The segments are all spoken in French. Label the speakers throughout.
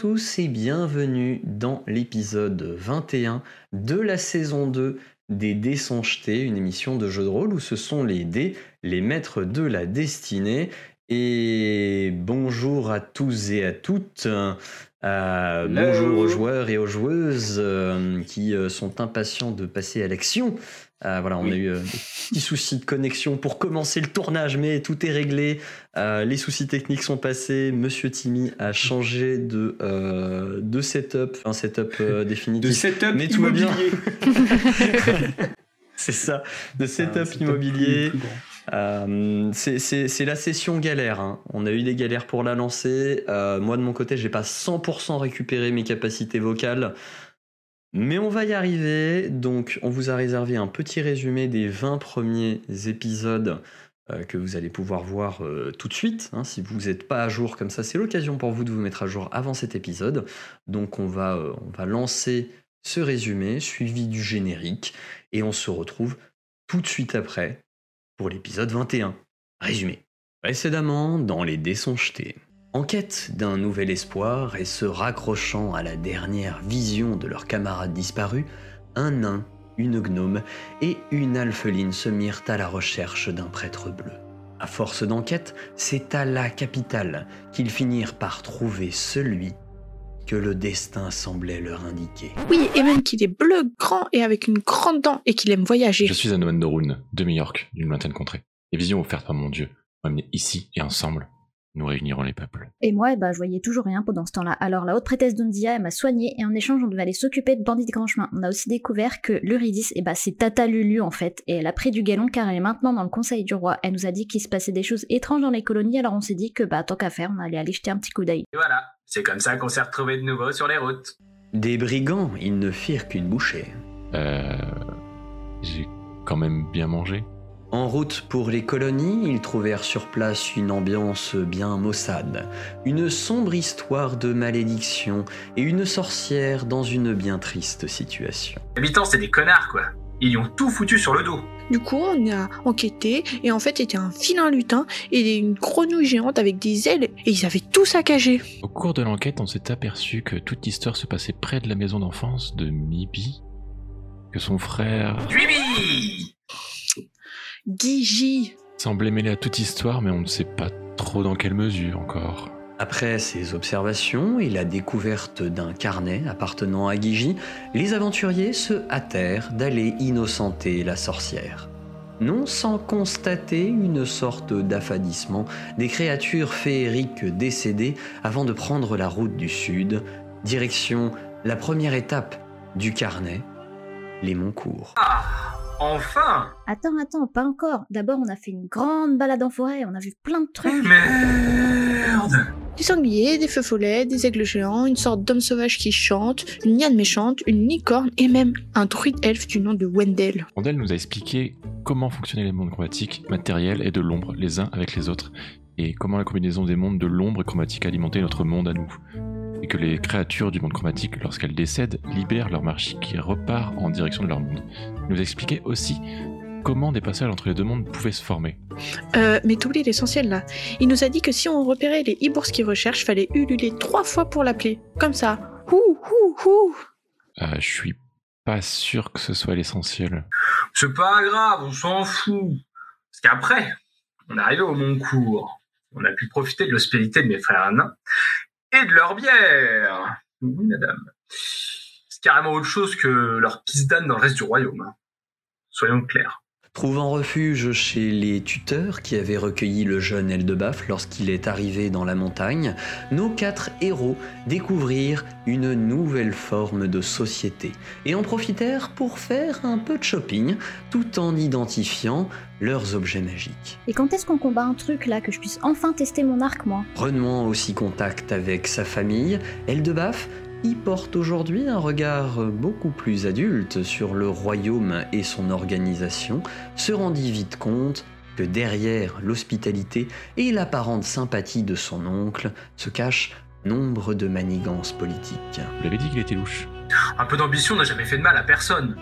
Speaker 1: tous et bienvenue dans l'épisode 21 de la saison 2 des Dés sont jetés, une émission de jeu de rôle où ce sont les dés, les maîtres de la destinée. Et bonjour à tous et à toutes. Euh, bonjour aux joueurs et aux joueuses euh, qui euh, sont impatients de passer à l'action. Voilà, on a eu des petits soucis de connexion pour commencer le tournage, mais tout est réglé. les soucis techniques sont passés. Monsieur Timmy a changé de, de setup, un setup définitif.
Speaker 2: De setup
Speaker 1: mais tout va bien. C'est ça, de setup immobilier. Euh, c'est la session galère. Hein. On a eu des galères pour la lancer. Euh, moi, de mon côté, j'ai pas 100% récupéré mes capacités vocales. Mais on va y arriver. Donc, on vous a réservé un petit résumé des 20 premiers épisodes euh, que vous allez pouvoir voir tout de suite. Hein. Si vous n'êtes pas à jour comme ça, c'est l'occasion pour vous de vous mettre à jour avant cet épisode. Donc, on va, on va lancer ce résumé suivi du générique et on se retrouve tout de suite après pour l'épisode 21. Résumé. Précédemment, dans Les Dés sont jetés. En quête d'un nouvel espoir et se raccrochant à la dernière vision de leurs camarades disparus, un nain, une gnome et une alpheline se mirent à la recherche d'un prêtre bleu. À force d'enquête, c'est à la capitale qu'ils finirent par trouver celui que le destin semblait leur indiquer.
Speaker 3: Oui, et même qu'il est bleu, grand et avec une grande dent et qu'il aime voyager.
Speaker 4: Je suis un de Norun, de New York, d'une lointaine contrée. Les visions offertes par mon Dieu m'ont ici et ensemble, nous réunirons les peuples.
Speaker 5: Et moi, eh ben, je voyais toujours rien pendant ce temps-là. Alors la haute prêtresse d'Ondia, m'a soigné et en échange, on devait aller s'occuper de bandits de grand chemin. On a aussi découvert que l'Eurydice, eh ben, c'est Tata Lulu en fait, et elle a pris du galon car elle est maintenant dans le conseil du roi. Elle nous a dit qu'il se passait des choses étranges dans les colonies, alors on s'est dit que bah tant qu'à faire, on allait aller jeter un petit coup d'œil.
Speaker 2: Et voilà, c'est comme ça qu'on s'est retrouvés de nouveau sur les routes.
Speaker 1: Des brigands, ils ne firent qu'une bouchée.
Speaker 4: Euh. J'ai quand même bien mangé.
Speaker 1: En route pour les colonies, ils trouvèrent sur place une ambiance bien maussade, une sombre histoire de malédiction et une sorcière dans une bien triste situation.
Speaker 2: Les habitants, c'est des connards, quoi. Ils ont tout foutu sur le dos.
Speaker 3: Du coup, on a enquêté et en fait, c'était un filin lutin et une grenouille géante avec des ailes et ils avaient tout saccagé.
Speaker 4: Au cours de l'enquête, on s'est aperçu que toute l'histoire se passait près de la maison d'enfance de Mibi, que son frère...
Speaker 2: Mibi
Speaker 3: Guy
Speaker 4: Semblait mêlé à toute histoire, mais on ne sait pas trop dans quelle mesure encore.
Speaker 1: Après ces observations et la découverte d'un carnet appartenant à Guigi, les aventuriers se hâtèrent d'aller innocenter la sorcière. Non sans constater une sorte d'affadissement des créatures féeriques décédées avant de prendre la route du sud, direction la première étape du carnet, les Montcourt.
Speaker 2: Ah, enfin
Speaker 5: Attends, attends, pas encore. D'abord, on a fait une grande balade en forêt, on a vu plein de trucs.
Speaker 2: Merde
Speaker 3: Des sangliers, des feux follets, des aigles géants, une sorte d'homme sauvage qui chante, une liane méchante, une licorne et même un druide elfe du nom de Wendell.
Speaker 4: Wendell nous a expliqué comment fonctionnaient les mondes chromatiques, matériels et de l'ombre les uns avec les autres, et comment la combinaison des mondes de l'ombre et chromatique alimentait notre monde à nous. Et que les créatures du monde chromatique, lorsqu'elles décèdent, libèrent leur magie qui repart en direction de leur monde. Il nous a expliqué aussi comment des passages entre les deux mondes pouvaient se former.
Speaker 3: Euh, mais t'oublies l'essentiel là. Il nous a dit que si on repérait les e qu'il recherche, fallait ululer trois fois pour l'appeler. Comme ça. Hou, hou, hou.
Speaker 4: Euh, je suis pas sûr que ce soit l'essentiel.
Speaker 2: C'est pas grave, on s'en fout. Parce qu'après, on est arrivé au Montcourt. On a pu profiter de l'hospitalité de mes frères nains et de leur bière. Oui, madame. C'est carrément autre chose que leur pisse d'âne dans le reste du royaume. hein. Soyons clairs.
Speaker 1: Trouvant refuge chez les tuteurs qui avaient recueilli le jeune Eldebaf lorsqu'il est arrivé dans la montagne, nos quatre héros découvrirent une nouvelle forme de société et en profitèrent pour faire un peu de shopping tout en identifiant leurs objets magiques.
Speaker 5: Et quand est-ce qu'on combat un truc là, que je puisse enfin tester mon arc, moi?
Speaker 1: Renouant aussi contact avec sa famille, Eldebaf y porte aujourd'hui un regard beaucoup plus adulte sur le royaume et son organisation, se rendit vite compte que derrière l'hospitalité et l'apparente sympathie de son oncle se cachent nombre de manigances politiques.
Speaker 4: Vous l'avez dit qu'il était louche.
Speaker 2: Un peu d'ambition n'a jamais fait de mal à personne.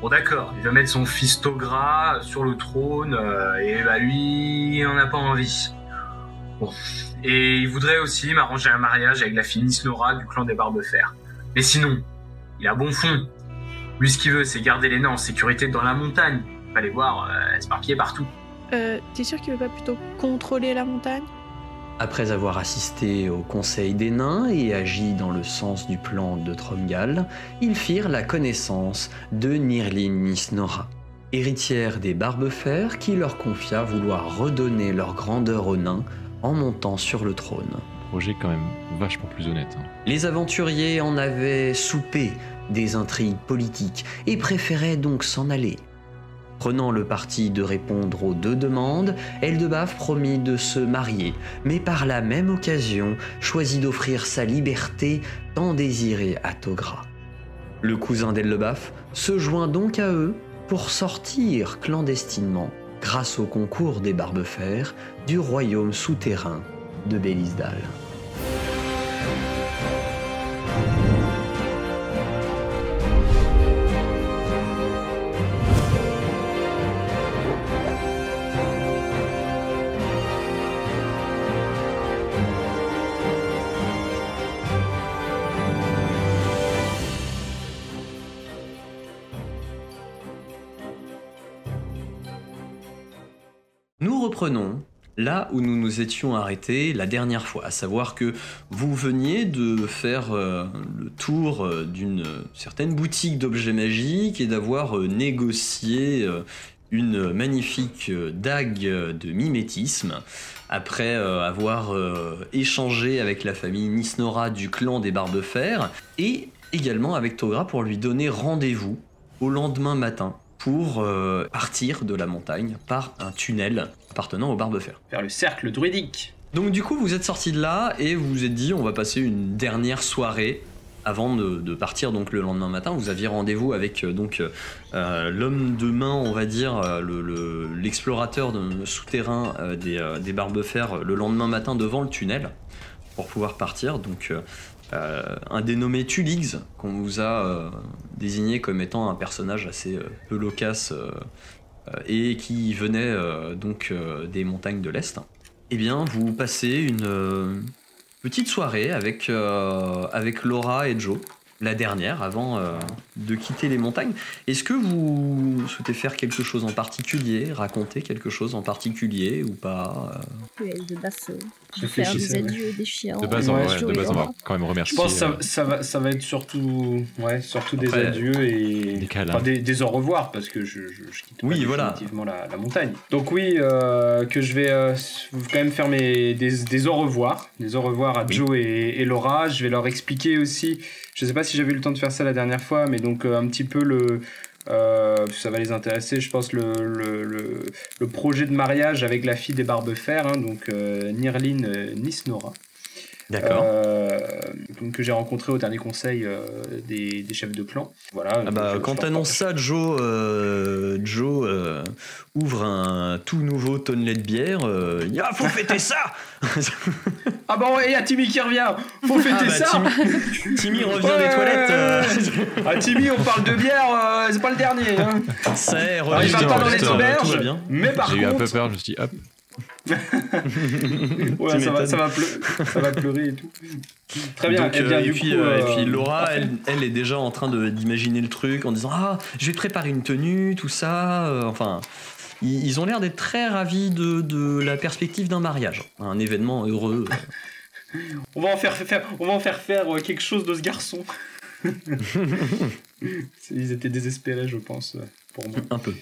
Speaker 2: Bon d'accord, il veut mettre son fils gras sur le trône, euh, et bah lui, il en a pas envie. Bon. Et il voudrait aussi m'arranger un mariage avec la fille Nisnora du clan des Barbes-Fer. Mais sinon, il a bon fond. Lui, ce qu'il veut, c'est garder les nains en sécurité dans la montagne. Pas les voir euh, partout.
Speaker 3: Euh, T'es sûr qu'il veut pas plutôt contrôler la montagne?
Speaker 1: Après avoir assisté au conseil des nains et agi dans le sens du plan de Tromgal, ils firent la connaissance de Nirlin Nisnora, héritière des Barbefers qui leur confia vouloir redonner leur grandeur aux nains en montant sur le trône.
Speaker 4: Projet quand même vachement plus honnête. hein.
Speaker 1: Les aventuriers en avaient soupé des intrigues politiques et préféraient donc s'en aller. Prenant le parti de répondre aux deux demandes, Eldebaf promit de se marier, mais par la même occasion choisit d'offrir sa liberté tant désirée à Togra. Le cousin d'Eldebaf se joint donc à eux pour sortir clandestinement, grâce au concours des Barbefers, du royaume souterrain de Bélisdal. Là où nous nous étions arrêtés la dernière fois, à savoir que vous veniez de faire euh, le tour euh, d'une certaine boutique d'objets magiques et d'avoir euh, négocié une magnifique dague de mimétisme après avoir échangé avec la famille Nisnora du clan des Barbefers et également avec Togra pour lui donner rendez-vous au lendemain matin pour euh, partir de la montagne par un tunnel appartenant aux Barbefers.
Speaker 6: Vers le cercle druidique.
Speaker 1: Donc du coup, vous êtes sorti de là et vous vous êtes dit, on va passer une dernière soirée avant de, de partir donc le lendemain matin. Vous aviez rendez-vous avec euh, donc euh, l'homme de main, on va dire, le- le- l'explorateur de- souterrain des, des Barbefers le lendemain matin devant le tunnel pour pouvoir partir. Donc euh, un dénommé Tulix qu'on vous a euh, désigné comme étant un personnage assez euh, peu loquace et qui venait donc des montagnes de l'Est. Eh bien, vous passez une petite soirée avec, avec Laura et Joe, la dernière, avant de quitter les montagnes. Est-ce que vous souhaitez faire quelque chose en particulier, raconter quelque chose en particulier ou pas
Speaker 6: Je
Speaker 5: faire des adieux déchirants.
Speaker 4: De base,
Speaker 6: Ouais,
Speaker 4: on,
Speaker 6: ouais,
Speaker 4: de base, on va quand même
Speaker 6: Je
Speaker 4: remercier.
Speaker 6: pense que ça,
Speaker 4: euh,
Speaker 6: ça va, ça va être surtout, ouais, surtout des
Speaker 1: Après,
Speaker 6: adieux et
Speaker 4: des câlins.
Speaker 6: enfin, des, des au revoir parce que je, je, je quitte pas
Speaker 1: Oui, voilà.
Speaker 6: définitivement la, la montagne. Donc oui, euh, que je vais euh, quand même faire mes, des, des au revoir, des au revoir à
Speaker 1: Oui.
Speaker 6: Joe et, et Laura. Je vais leur expliquer aussi. Je sais pas si j'avais eu le temps de faire ça la dernière fois, mais donc euh, un petit peu le euh, ça va les intéresser, je pense, le, le, le, projet de mariage avec la fille des Barbefers, hein, donc euh, Nirlin euh, Nisnora.
Speaker 1: D'accord.
Speaker 6: Euh, donc, que j'ai rencontré au dernier conseil euh, des, des chefs de clan. Voilà.
Speaker 1: Ah bah,
Speaker 6: Je- je
Speaker 1: quand t'annonces ça, Joe, euh, Joe euh, ouvre un tout nouveau tonnelet de bière. Euh, il dit, ah, faut fêter ça
Speaker 6: Ah bon, et il y a Timmy qui revient Faut fêter
Speaker 1: Ah bah,
Speaker 6: ça
Speaker 1: Timmy, Timmy revient
Speaker 6: Ouais.
Speaker 1: des toilettes. euh,
Speaker 6: Ah Timmy, on parle de bière, euh, c'est pas le dernier. Hein.
Speaker 1: ça est,
Speaker 6: Alors, il va pas dans les
Speaker 1: euh, bien.
Speaker 6: mais par
Speaker 4: J'ai eu un peu
Speaker 6: contre,
Speaker 4: peur, je me suis dit, hop,
Speaker 6: ouais, ça, va, ça, va pleu- ça va pleurer et tout. Très bien.
Speaker 1: Donc,
Speaker 6: eh bien,
Speaker 1: euh, et, puis,
Speaker 6: coup,
Speaker 1: euh, et
Speaker 6: euh,
Speaker 1: puis Laura, elle, elle est déjà en train d'imaginer le truc en disant Ah, je vais préparer une tenue, tout ça. enfin, ils, ils ont l'air d'être très ravis de, de la perspective d'un mariage, un événement heureux.
Speaker 6: On va en faire, faire, on va en faire faire quelque chose de ce garçon. Ils étaient désespérés, je pense, pour moi.
Speaker 1: un peu.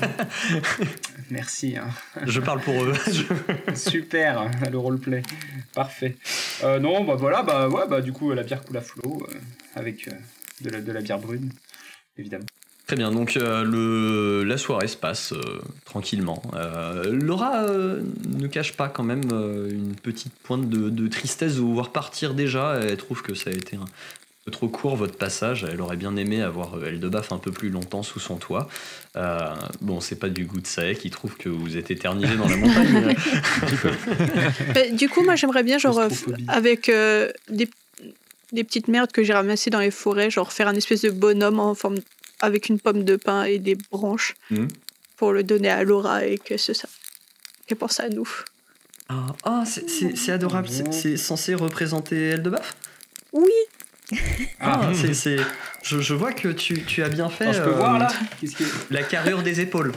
Speaker 6: Merci. hein.
Speaker 1: je parle pour eux.
Speaker 6: Super, le roleplay. Parfait. Euh, non, bah voilà, bah ouais, bah du coup, la bière coule à flot euh, avec euh, de, la, de la bière brune, évidemment.
Speaker 1: Très bien, donc le, la soirée se passe tranquillement. Laura ne cache pas quand même une petite pointe de, de tristesse de vous voir partir déjà. Elle trouve que ça a été un peu trop court votre passage. Elle aurait bien aimé avoir euh, Eldebaf un peu plus longtemps sous son toit. Euh, bon, c'est pas du goût de ça, qui trouve que vous êtes éternisé dans la montagne.
Speaker 3: Bah, du coup, moi, j'aimerais bien, genre, euh, avec euh, des, des petites merdes que j'ai ramassées dans les forêts, genre faire un espèce de bonhomme en forme avec une pomme de pin et des branches
Speaker 1: Mhm.
Speaker 3: pour le donner à Laura et que ce ça qu'elle pense à nous.
Speaker 1: Ah, ah, c'est- adorable. C'est- C'est censé représenter Eldebaf
Speaker 3: Oui,
Speaker 1: Ah, c'est- c'est. Je, je vois que tu, tu as bien fait
Speaker 6: Attends, je peux
Speaker 1: euh,
Speaker 6: voir là Qu'est-ce que...
Speaker 1: la carrure des épaules.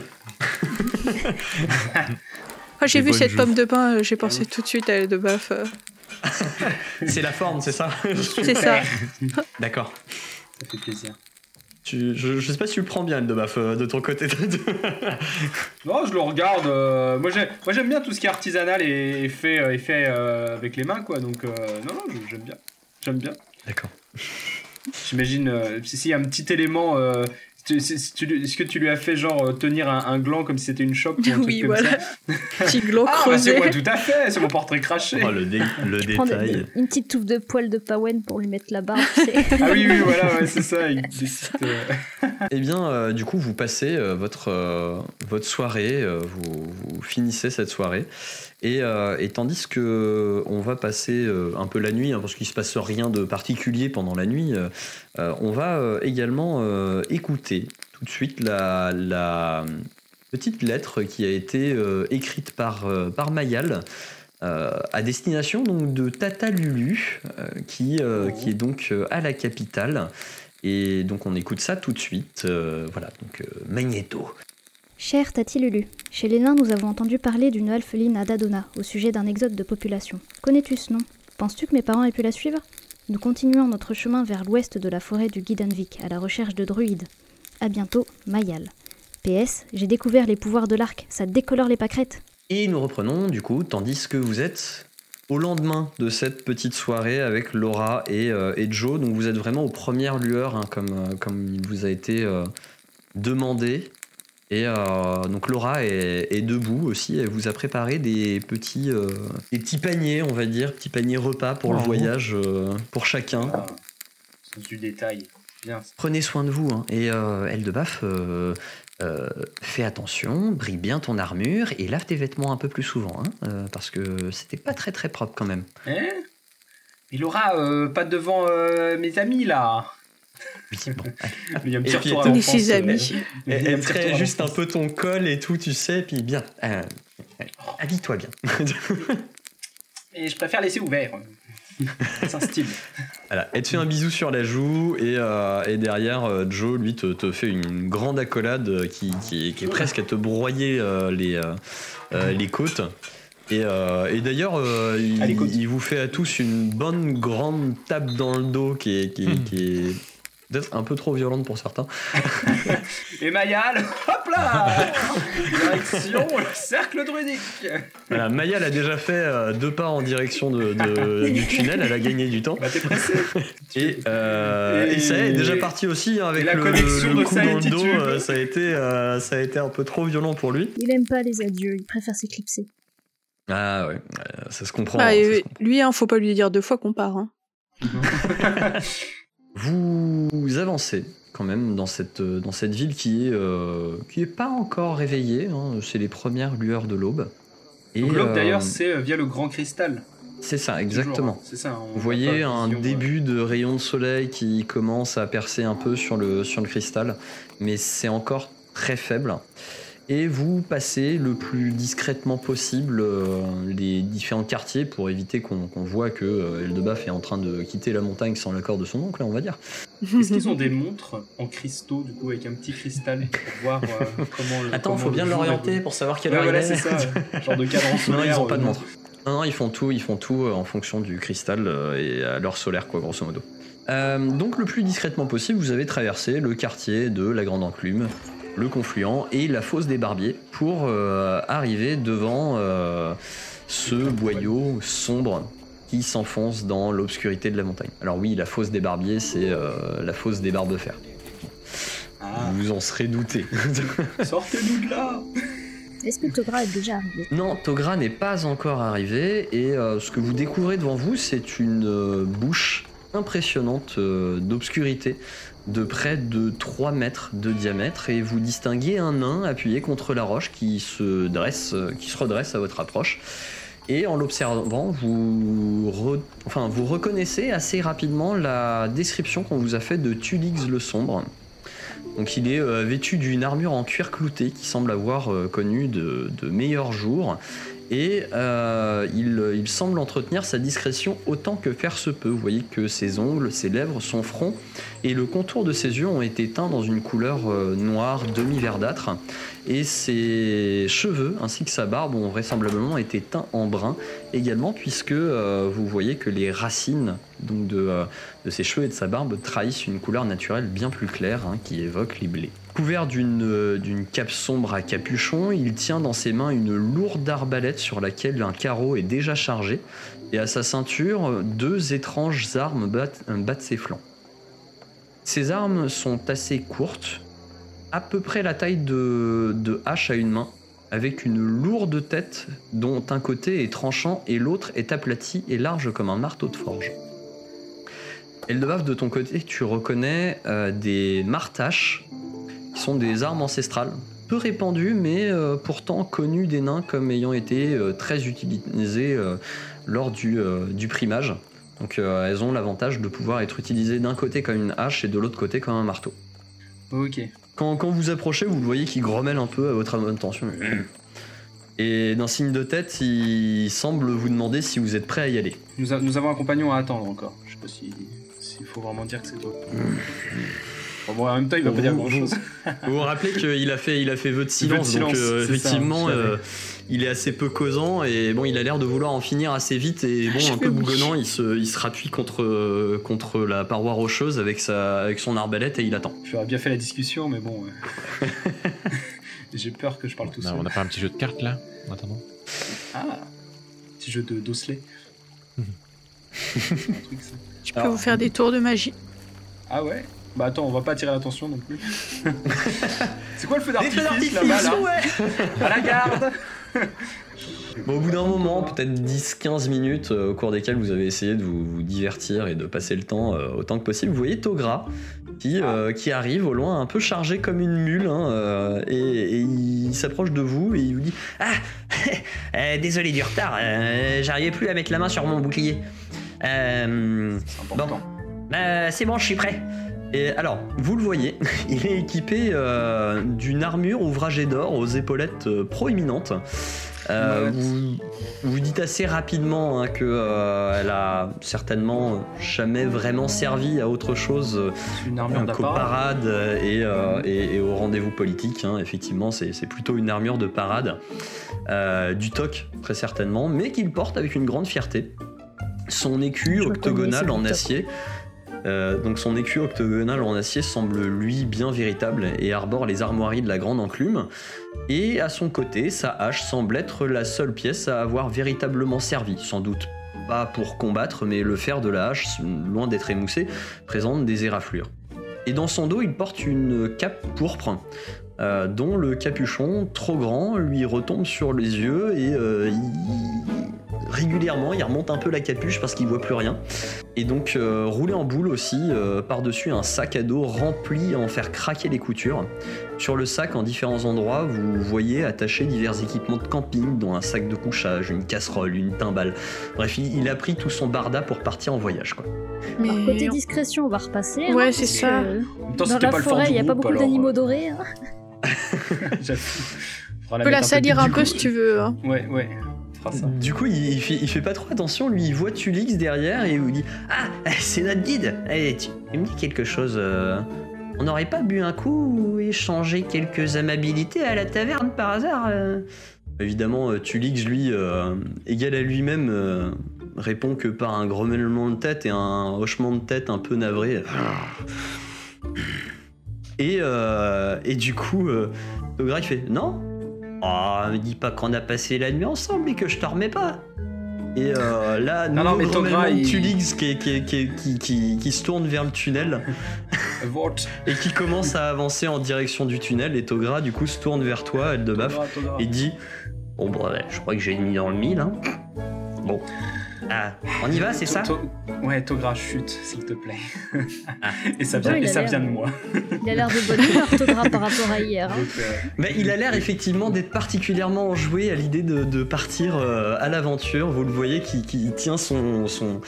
Speaker 3: Ah, j'ai vu cette pomme de pain, euh, j'ai pensé tout de suite à de baf. euh.
Speaker 1: C'est la forme, c'est ça?
Speaker 3: C'est ça.
Speaker 1: D'accord.
Speaker 6: Ça fait plaisir.
Speaker 1: Tu- je, je sais pas si tu le prends bien, Eldebaf, euh, de ton côté.
Speaker 6: Non, je le regarde. euh, moi, j'aime, moi, j'aime bien tout ce qui est artisanal et, et fait, et fait euh, avec les mains, quoi. Donc, euh, non, non, j'aime bien. J'aime bien.
Speaker 1: D'accord.
Speaker 6: J'imagine euh, si s'il y a un petit élément. euh, si si- si Est-ce que tu lui as fait genre euh, tenir un, un gland comme si c'était une chope ou un truc
Speaker 3: Oui,
Speaker 6: comme
Speaker 3: voilà.
Speaker 6: ça
Speaker 3: Petit gland
Speaker 6: Ah, bah, c'est moi tout à fait. C'est mon portrait craché.
Speaker 1: Oh, le, dé- le
Speaker 5: Prends de-
Speaker 1: détail.
Speaker 5: une petite touffe de poils de Pawen pour lui mettre la barbe, sais.
Speaker 6: Ah oui, oui, voilà, ouais, c'est ça. petites, euh,
Speaker 1: Eh bien, euh, du coup, vous passez euh, votre, euh, votre soirée, euh, vous, vous finissez cette soirée, et, euh, et tandis que on va passer euh, un peu la nuit, hein, parce qu'il se passe rien de particulier pendant la nuit, euh, euh, on va euh, également euh, écouter tout de suite la, la petite lettre qui a été euh, écrite par, euh, par Mayal. euh, à destination donc de Tata Lulu, euh, qui, euh, qui est donc euh, à la capitale. Et donc on écoute ça tout de suite. Euh, voilà, donc euh, Magneto.
Speaker 5: Cher Tati Lulu, chez les nains, nous avons entendu parler d'une alpheline à Dadona au sujet d'un exode de population. Connais-tu ce nom? Penses-tu que mes parents aient pu la suivre? Nous continuons notre chemin vers l'ouest de la forêt du Guidanvik à la recherche de druides. À bientôt, Mayal. PS, j'ai découvert les pouvoirs de l'arc, ça décolore les pâquerettes.
Speaker 1: Et nous reprenons du coup, tandis que vous êtes au lendemain de cette petite soirée avec Laura et, euh, Joe. Donc vous êtes vraiment aux premières lueurs, hein, comme, euh, comme il vous a été euh, demandé. Et euh, donc Laura est, est debout aussi. Elle vous a préparé des petits, euh, des petits paniers, on va dire, petits paniers repas pour le voyage euh, pour chacun.
Speaker 6: ah, du détail. Bien.
Speaker 1: Prenez soin de vous. hein. Et Eldebaf, euh, euh, fais attention, brille bien ton armure et lave tes vêtements un peu plus souvent. hein, parce que c'était pas très très propre quand même.
Speaker 6: Hein? Mais Laura, pas devant mes amis là. Il y a un petit
Speaker 1: Et puis,
Speaker 6: à
Speaker 3: six
Speaker 6: euh,
Speaker 3: amis.
Speaker 1: Elle,
Speaker 6: un
Speaker 1: elle juste un peu ton col et tout, tu sais, puis bien. euh, Habille-toi bien.
Speaker 6: Et je préfère laisser ouvert. C'est un style.
Speaker 1: voilà, elle te fait un bisou sur la joue et, euh, et derrière, euh, Joe, lui, te, te fait une grande accolade euh, qui, qui, qui est presque à te broyer euh, les, euh, euh, les côtes. Et, euh, et d'ailleurs, euh, il, il vous fait à tous une bonne grande tape dans le dos qui est, qui est, qui est peut-être un peu trop violente pour certains.
Speaker 6: Et Mayal, hop là Direction le cercle druidique.
Speaker 1: Voilà, Maya l'a déjà fait euh, deux pas en direction de, de- du tunnel, elle a gagné du temps.
Speaker 6: Bah t'es pressé.
Speaker 1: Et, euh,
Speaker 6: Et-
Speaker 1: et ça est déjà parti aussi hein, avec
Speaker 6: la
Speaker 1: le,
Speaker 6: connexion
Speaker 1: le
Speaker 6: de
Speaker 1: coup dans le dos. Euh, ça, a été, euh, ça a été un peu trop violent pour lui.
Speaker 5: Il aime pas les adieux, il préfère s'éclipser.
Speaker 1: Ah ouais, euh, ça se comprend.
Speaker 3: Bah,
Speaker 1: hein, ça se comprend.
Speaker 3: lui, hein, faut pas lui dire deux fois qu'on part. hein.
Speaker 1: Vous avancez quand même dans cette, dans cette ville qui est, euh, qui est pas encore réveillée. hein, c'est les premières lueurs de l'aube. Et,
Speaker 6: l'aube
Speaker 1: euh,
Speaker 6: d'ailleurs c'est euh, via le grand cristal.
Speaker 1: C'est ça, exactement.
Speaker 6: hein. C'est ça.
Speaker 1: Vous voyez un
Speaker 6: vision, euh,
Speaker 1: début de rayon de soleil qui commence à percer un peu sur le, sur le cristal, mais c'est encore très faible. Et vous passez le plus discrètement possible euh, les différents quartiers pour éviter qu'on qu'on voit que euh, Eldebaf est en train de quitter la montagne sans l'accord de son oncle, on va dire.
Speaker 6: Est-ce qu'ils ont des montres en cristaux du coup avec un petit cristal pour voir euh, comment le
Speaker 1: Attends,
Speaker 6: comment
Speaker 1: faut
Speaker 6: le
Speaker 1: bien
Speaker 6: jour
Speaker 1: l'orienter pour savoir quelle
Speaker 6: Ouais,
Speaker 1: heure
Speaker 6: voilà,
Speaker 1: il est.
Speaker 6: c'est ça. Genre de cadran
Speaker 1: Non,
Speaker 6: solaire.
Speaker 1: ils ont pas de
Speaker 6: euh,
Speaker 1: montre. Non, non, ils font tout, ils font tout euh, en fonction du cristal euh, et à l'heure solaire, quoi, grosso modo. Euh, donc, le plus discrètement possible, vous avez traversé le quartier de la Grande Enclume, le Confluent et la Fosse des Barbiers pour euh, arriver devant euh, ce boyau sombre qui s'enfonce dans l'obscurité de la montagne. Alors oui, la Fosse des Barbiers, c'est euh, la Fosse des Barbefers.
Speaker 6: Ah,
Speaker 1: Vous en serez douté.
Speaker 6: sortez-nous de là
Speaker 5: Est-ce que Togra est déjà arrivé?
Speaker 1: Non, Togra n'est pas encore arrivé et euh, ce que vous découvrez devant vous, c'est une euh, bouche impressionnante euh, d'obscurité de près de 3 mètres de diamètre et vous distinguez un nain appuyé contre la roche qui se dresse, euh, qui se redresse à votre approche. Et en l'observant, vous, reconnaissez assez rapidement la description qu'on vous a faite de Tulix le Sombre. Donc il est euh, vêtu d'une armure en cuir clouté qui semble avoir connu de meilleurs jours Et euh, il, il semble entretenir sa discrétion autant que faire se peut. Vous voyez que ses ongles, ses lèvres, son front et le contour de ses yeux ont été teints dans une couleur euh, noire demi-verdâtre. Et ses cheveux ainsi que sa barbe ont vraisemblablement été teints en brun également, puisque euh, vous voyez que les racines euh, de ses cheveux et de sa barbe trahissent une couleur naturelle bien plus claire hein, qui évoque les blés. Couvert d'une cape sombre à capuchon, il tient dans ses mains une lourde arbalète sur laquelle un carreau est déjà chargé, et à sa ceinture, deux étranges armes battent ses flancs. Ces armes sont assez courtes, à peu près la taille de, hache à une main, avec une lourde tête dont un côté est tranchant et l'autre est aplati et large comme un marteau de forge. Eldebaf, de ton côté, tu reconnais euh, des martaches, qui sont des armes ancestrales, peu répandues, mais euh, pourtant connues des nains comme ayant été euh, très utilisées lors du primage. Donc euh, elles ont l'avantage de pouvoir être utilisées d'un côté comme une hache et de l'autre côté comme un marteau.
Speaker 6: Ok.
Speaker 1: Quand, quand vous approchez, vous le voyez qui grommelle un peu à votre intention. Et d'un signe de tête, il semble vous demander si vous êtes prêt à y aller.
Speaker 6: Nous, a- nous avons un compagnon à attendre encore. Je sais pas si- s'il faut vraiment dire que c'est toi. Bon, bon, en même temps, il va pas dire grand chose.
Speaker 1: Vous vous rappelez qu'il a fait, il a fait vœu de silence,
Speaker 6: silence,
Speaker 1: donc euh, effectivement, euh, il est assez peu causant et bon, il a l'air de vouloir en finir assez vite et bon,
Speaker 3: Je
Speaker 1: un peu bougonnant, il se, il se rappuie contre, contre la paroi rocheuse avec, sa, avec son arbalète et il attend.
Speaker 6: J'aurais bien fait la discussion, mais bon. euh, J'ai peur que je parle tout
Speaker 4: Non,
Speaker 6: seul.
Speaker 4: on n'a pas un petit jeu de cartes là en attendant?
Speaker 6: Ah Petit jeu de d'osselet.
Speaker 4: Mhm.
Speaker 3: Je peux
Speaker 6: Alors-
Speaker 3: vous faire des tours de magie.
Speaker 6: Ah ouais? Bah attends, on va pas attirer l'attention non plus. c'est quoi le feu d'artifice
Speaker 1: d'artifice,
Speaker 6: là-bas là?
Speaker 1: ouais
Speaker 6: À la garde
Speaker 1: Bon, au bout d'un moment, peut-être 10-15 minutes euh, au cours desquelles vous avez essayé de vous, vous divertir et de passer le temps euh, autant que possible, vous voyez Togra qui, euh, qui arrive au loin un peu chargé comme une mule hein, et, et il s'approche de vous et il vous dit Ah Désolé du retard, j'arrivais plus à mettre la main sur mon bouclier.
Speaker 6: C'est
Speaker 1: bon, je suis prêt. Et alors, vous le voyez, il est équipé euh, d'une armure ouvragée d'or aux épaulettes euh, proéminentes. Euh, vous, vous dites assez rapidement hein, que euh, elle a certainement jamais vraiment servi à autre chose euh, qu'aux parades et, et- et au rendez-vous politique. hein. Effectivement, c'est plutôt une armure de parade, du toc très certainement, mais qu'il porte avec une grande fierté. Son écu
Speaker 5: Je
Speaker 1: octogonal en
Speaker 5: toc.
Speaker 1: Euh, donc son écu octogonal en acier semble lui bien véritable et arbore les armoiries de la grande enclume. Et à son côté, sa hache semble être la seule pièce à avoir véritablement servi, sans doute pas pour combattre, mais le fer de la hache, loin d'être émoussé, présente des éraflures. Et dans son dos, il porte une cape pourpre, euh, dont le capuchon, trop grand, lui retombe sur les yeux et euh, régulièrement, il remonte un peu la capuche parce qu'il voit plus rien. Et donc, euh, roulé en boule aussi, euh, par-dessus un sac à dos rempli à en faire craquer les coutures. Sur le sac, en différents endroits, vous voyez attachés divers équipements de camping, dont un sac de couchage, une casserole, une timbale. Bref, il, il a pris tout son barda pour partir en voyage, quoi.
Speaker 3: Mais
Speaker 5: Alors, côté discrétion, on va repasser. hein,
Speaker 3: Ouais, c'est ça.
Speaker 5: que
Speaker 6: En même temps,
Speaker 5: Dans
Speaker 6: c'était
Speaker 5: la
Speaker 6: pas
Speaker 5: forêt, il n'y a pas beaucoup
Speaker 6: alors,
Speaker 5: d'animaux dorés. hein.
Speaker 6: euh, j'avoue. Faudra
Speaker 3: tu peux la salir
Speaker 6: peu
Speaker 3: un peu si tu veux. hein.
Speaker 6: Ouais, ouais. Ça.
Speaker 1: Du coup, il, il fait, il fait pas trop attention. Lui, il voit Tulix derrière et il vous dit Ah, c'est notre guide. Eh, tu, tu me dis quelque chose. euh, on n'aurait pas bu un coup ou échangé quelques amabilités à la taverne par hasard euh? Évidemment, euh, Tulix, lui, euh, égal à lui-même, euh, répond que par un grommelement de tête et un hochement de tête un peu navré. Et, euh, et du coup, euh, Togra, il fait Non Oh, me dis pas qu'on a passé la nuit ensemble et que je te remets pas. Et euh, là,
Speaker 6: Non, non, mais Togra, il-
Speaker 1: Tulix qui, qui, qui, qui, se tourne vers le tunnel et qui commence à avancer en direction du tunnel. Et Togra, du coup, se tourne vers toi, elle de baf,
Speaker 6: Togra, Togra.
Speaker 1: et dit Bon, bah, je crois que j'ai mis dans le mille. Hein. Bon. Ah, on y va, c'est ça
Speaker 6: Ouais, Togra, chute, s'il te plaît.
Speaker 1: Ah.
Speaker 6: et ça vient, et ça de moi.
Speaker 5: Il a l'air de bonne humeur, Todra, par rapport à hier. hein.
Speaker 6: Donc, euh,
Speaker 1: Mais il a l'air effectivement d'être particulièrement enjoué à l'idée de, de partir euh, à l'aventure. Vous le voyez qui, qui tient son, son,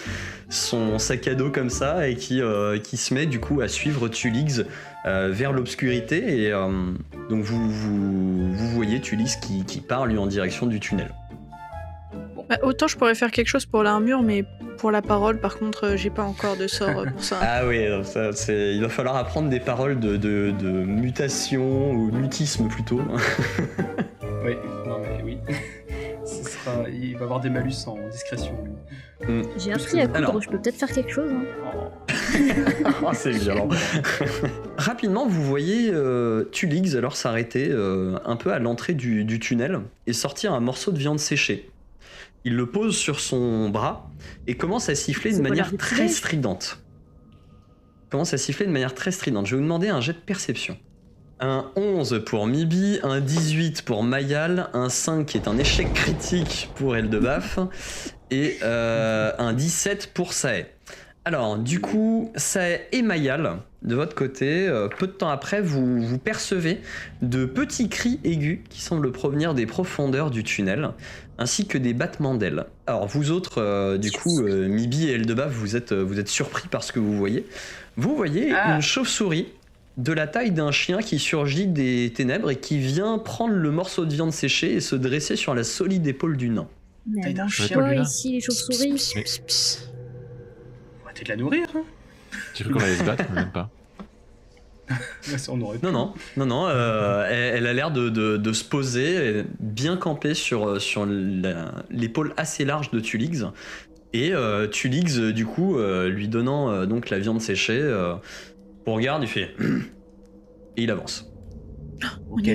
Speaker 1: son sac à dos comme ça et qui, euh, qui se met du coup à suivre Tulix euh, vers l'obscurité. Et euh, donc vous, vous, vous voyez Tulix qui, qui part lui en direction du tunnel.
Speaker 3: Bah, autant je pourrais faire quelque chose pour l'armure, mais pour la parole, par contre, euh, j'ai pas encore de sort euh, pour ça.
Speaker 1: Ah oui, ça, c'est- il va falloir apprendre des paroles de, de- de mutation ou mutisme plutôt.
Speaker 6: Oui, non mais oui. Ce sera... Il va avoir des malus en discrétion. lui.
Speaker 5: J'ai appris à coudre,
Speaker 1: Alors.
Speaker 5: je peux peut-être faire quelque chose. hein.
Speaker 1: Oh, c'est violent. Rapidement, vous voyez euh, Tulix alors s'arrêter euh, un peu à l'entrée du, du tunnel et sortir un morceau de viande séchée. Il le pose sur son bras et commence à siffler de manière très stridente. Commence à siffler de manière très stridente. Je vais vous demander un jet de perception. Un 11 pour Mibi, un 18 pour Mayal, un 5 qui est un échec critique pour Eldebaf et euh, un 17 pour Sae. Alors, du coup, Sae et Mayal, de votre côté, euh, peu de temps après, vous, vous percevez de petits cris aigus qui semblent provenir des profondeurs du tunnel, ainsi que des battements d'ailes. Alors, vous autres, euh, du coup, euh, Mibi et Eldebaf, vous êtes, euh, vous êtes surpris par ce que vous voyez. Vous voyez
Speaker 6: Ah.
Speaker 1: une chauve-souris de la taille d'un chien qui surgit des ténèbres et qui vient prendre le morceau de viande séchée et se dresser sur la solide épaule du nain.
Speaker 5: Mais
Speaker 6: Taille d'un chien,
Speaker 5: quoi ici, les chauves-souris.
Speaker 6: On va peut-être la nourrir. Hein
Speaker 4: J'ai cru qu'on allait se battre, mais même pas.
Speaker 6: Ouais, ça, on aurait pu.
Speaker 1: Non, non, non, non, euh, elle, elle a l'air de, de- de se poser, bien campée sur, sur la- l'épaule assez large de Tulix. Et euh, Tulix, euh, du coup, euh, lui donnant euh, donc la viande séchée, euh, on regarde, il fait. Et il avance.
Speaker 6: Ok,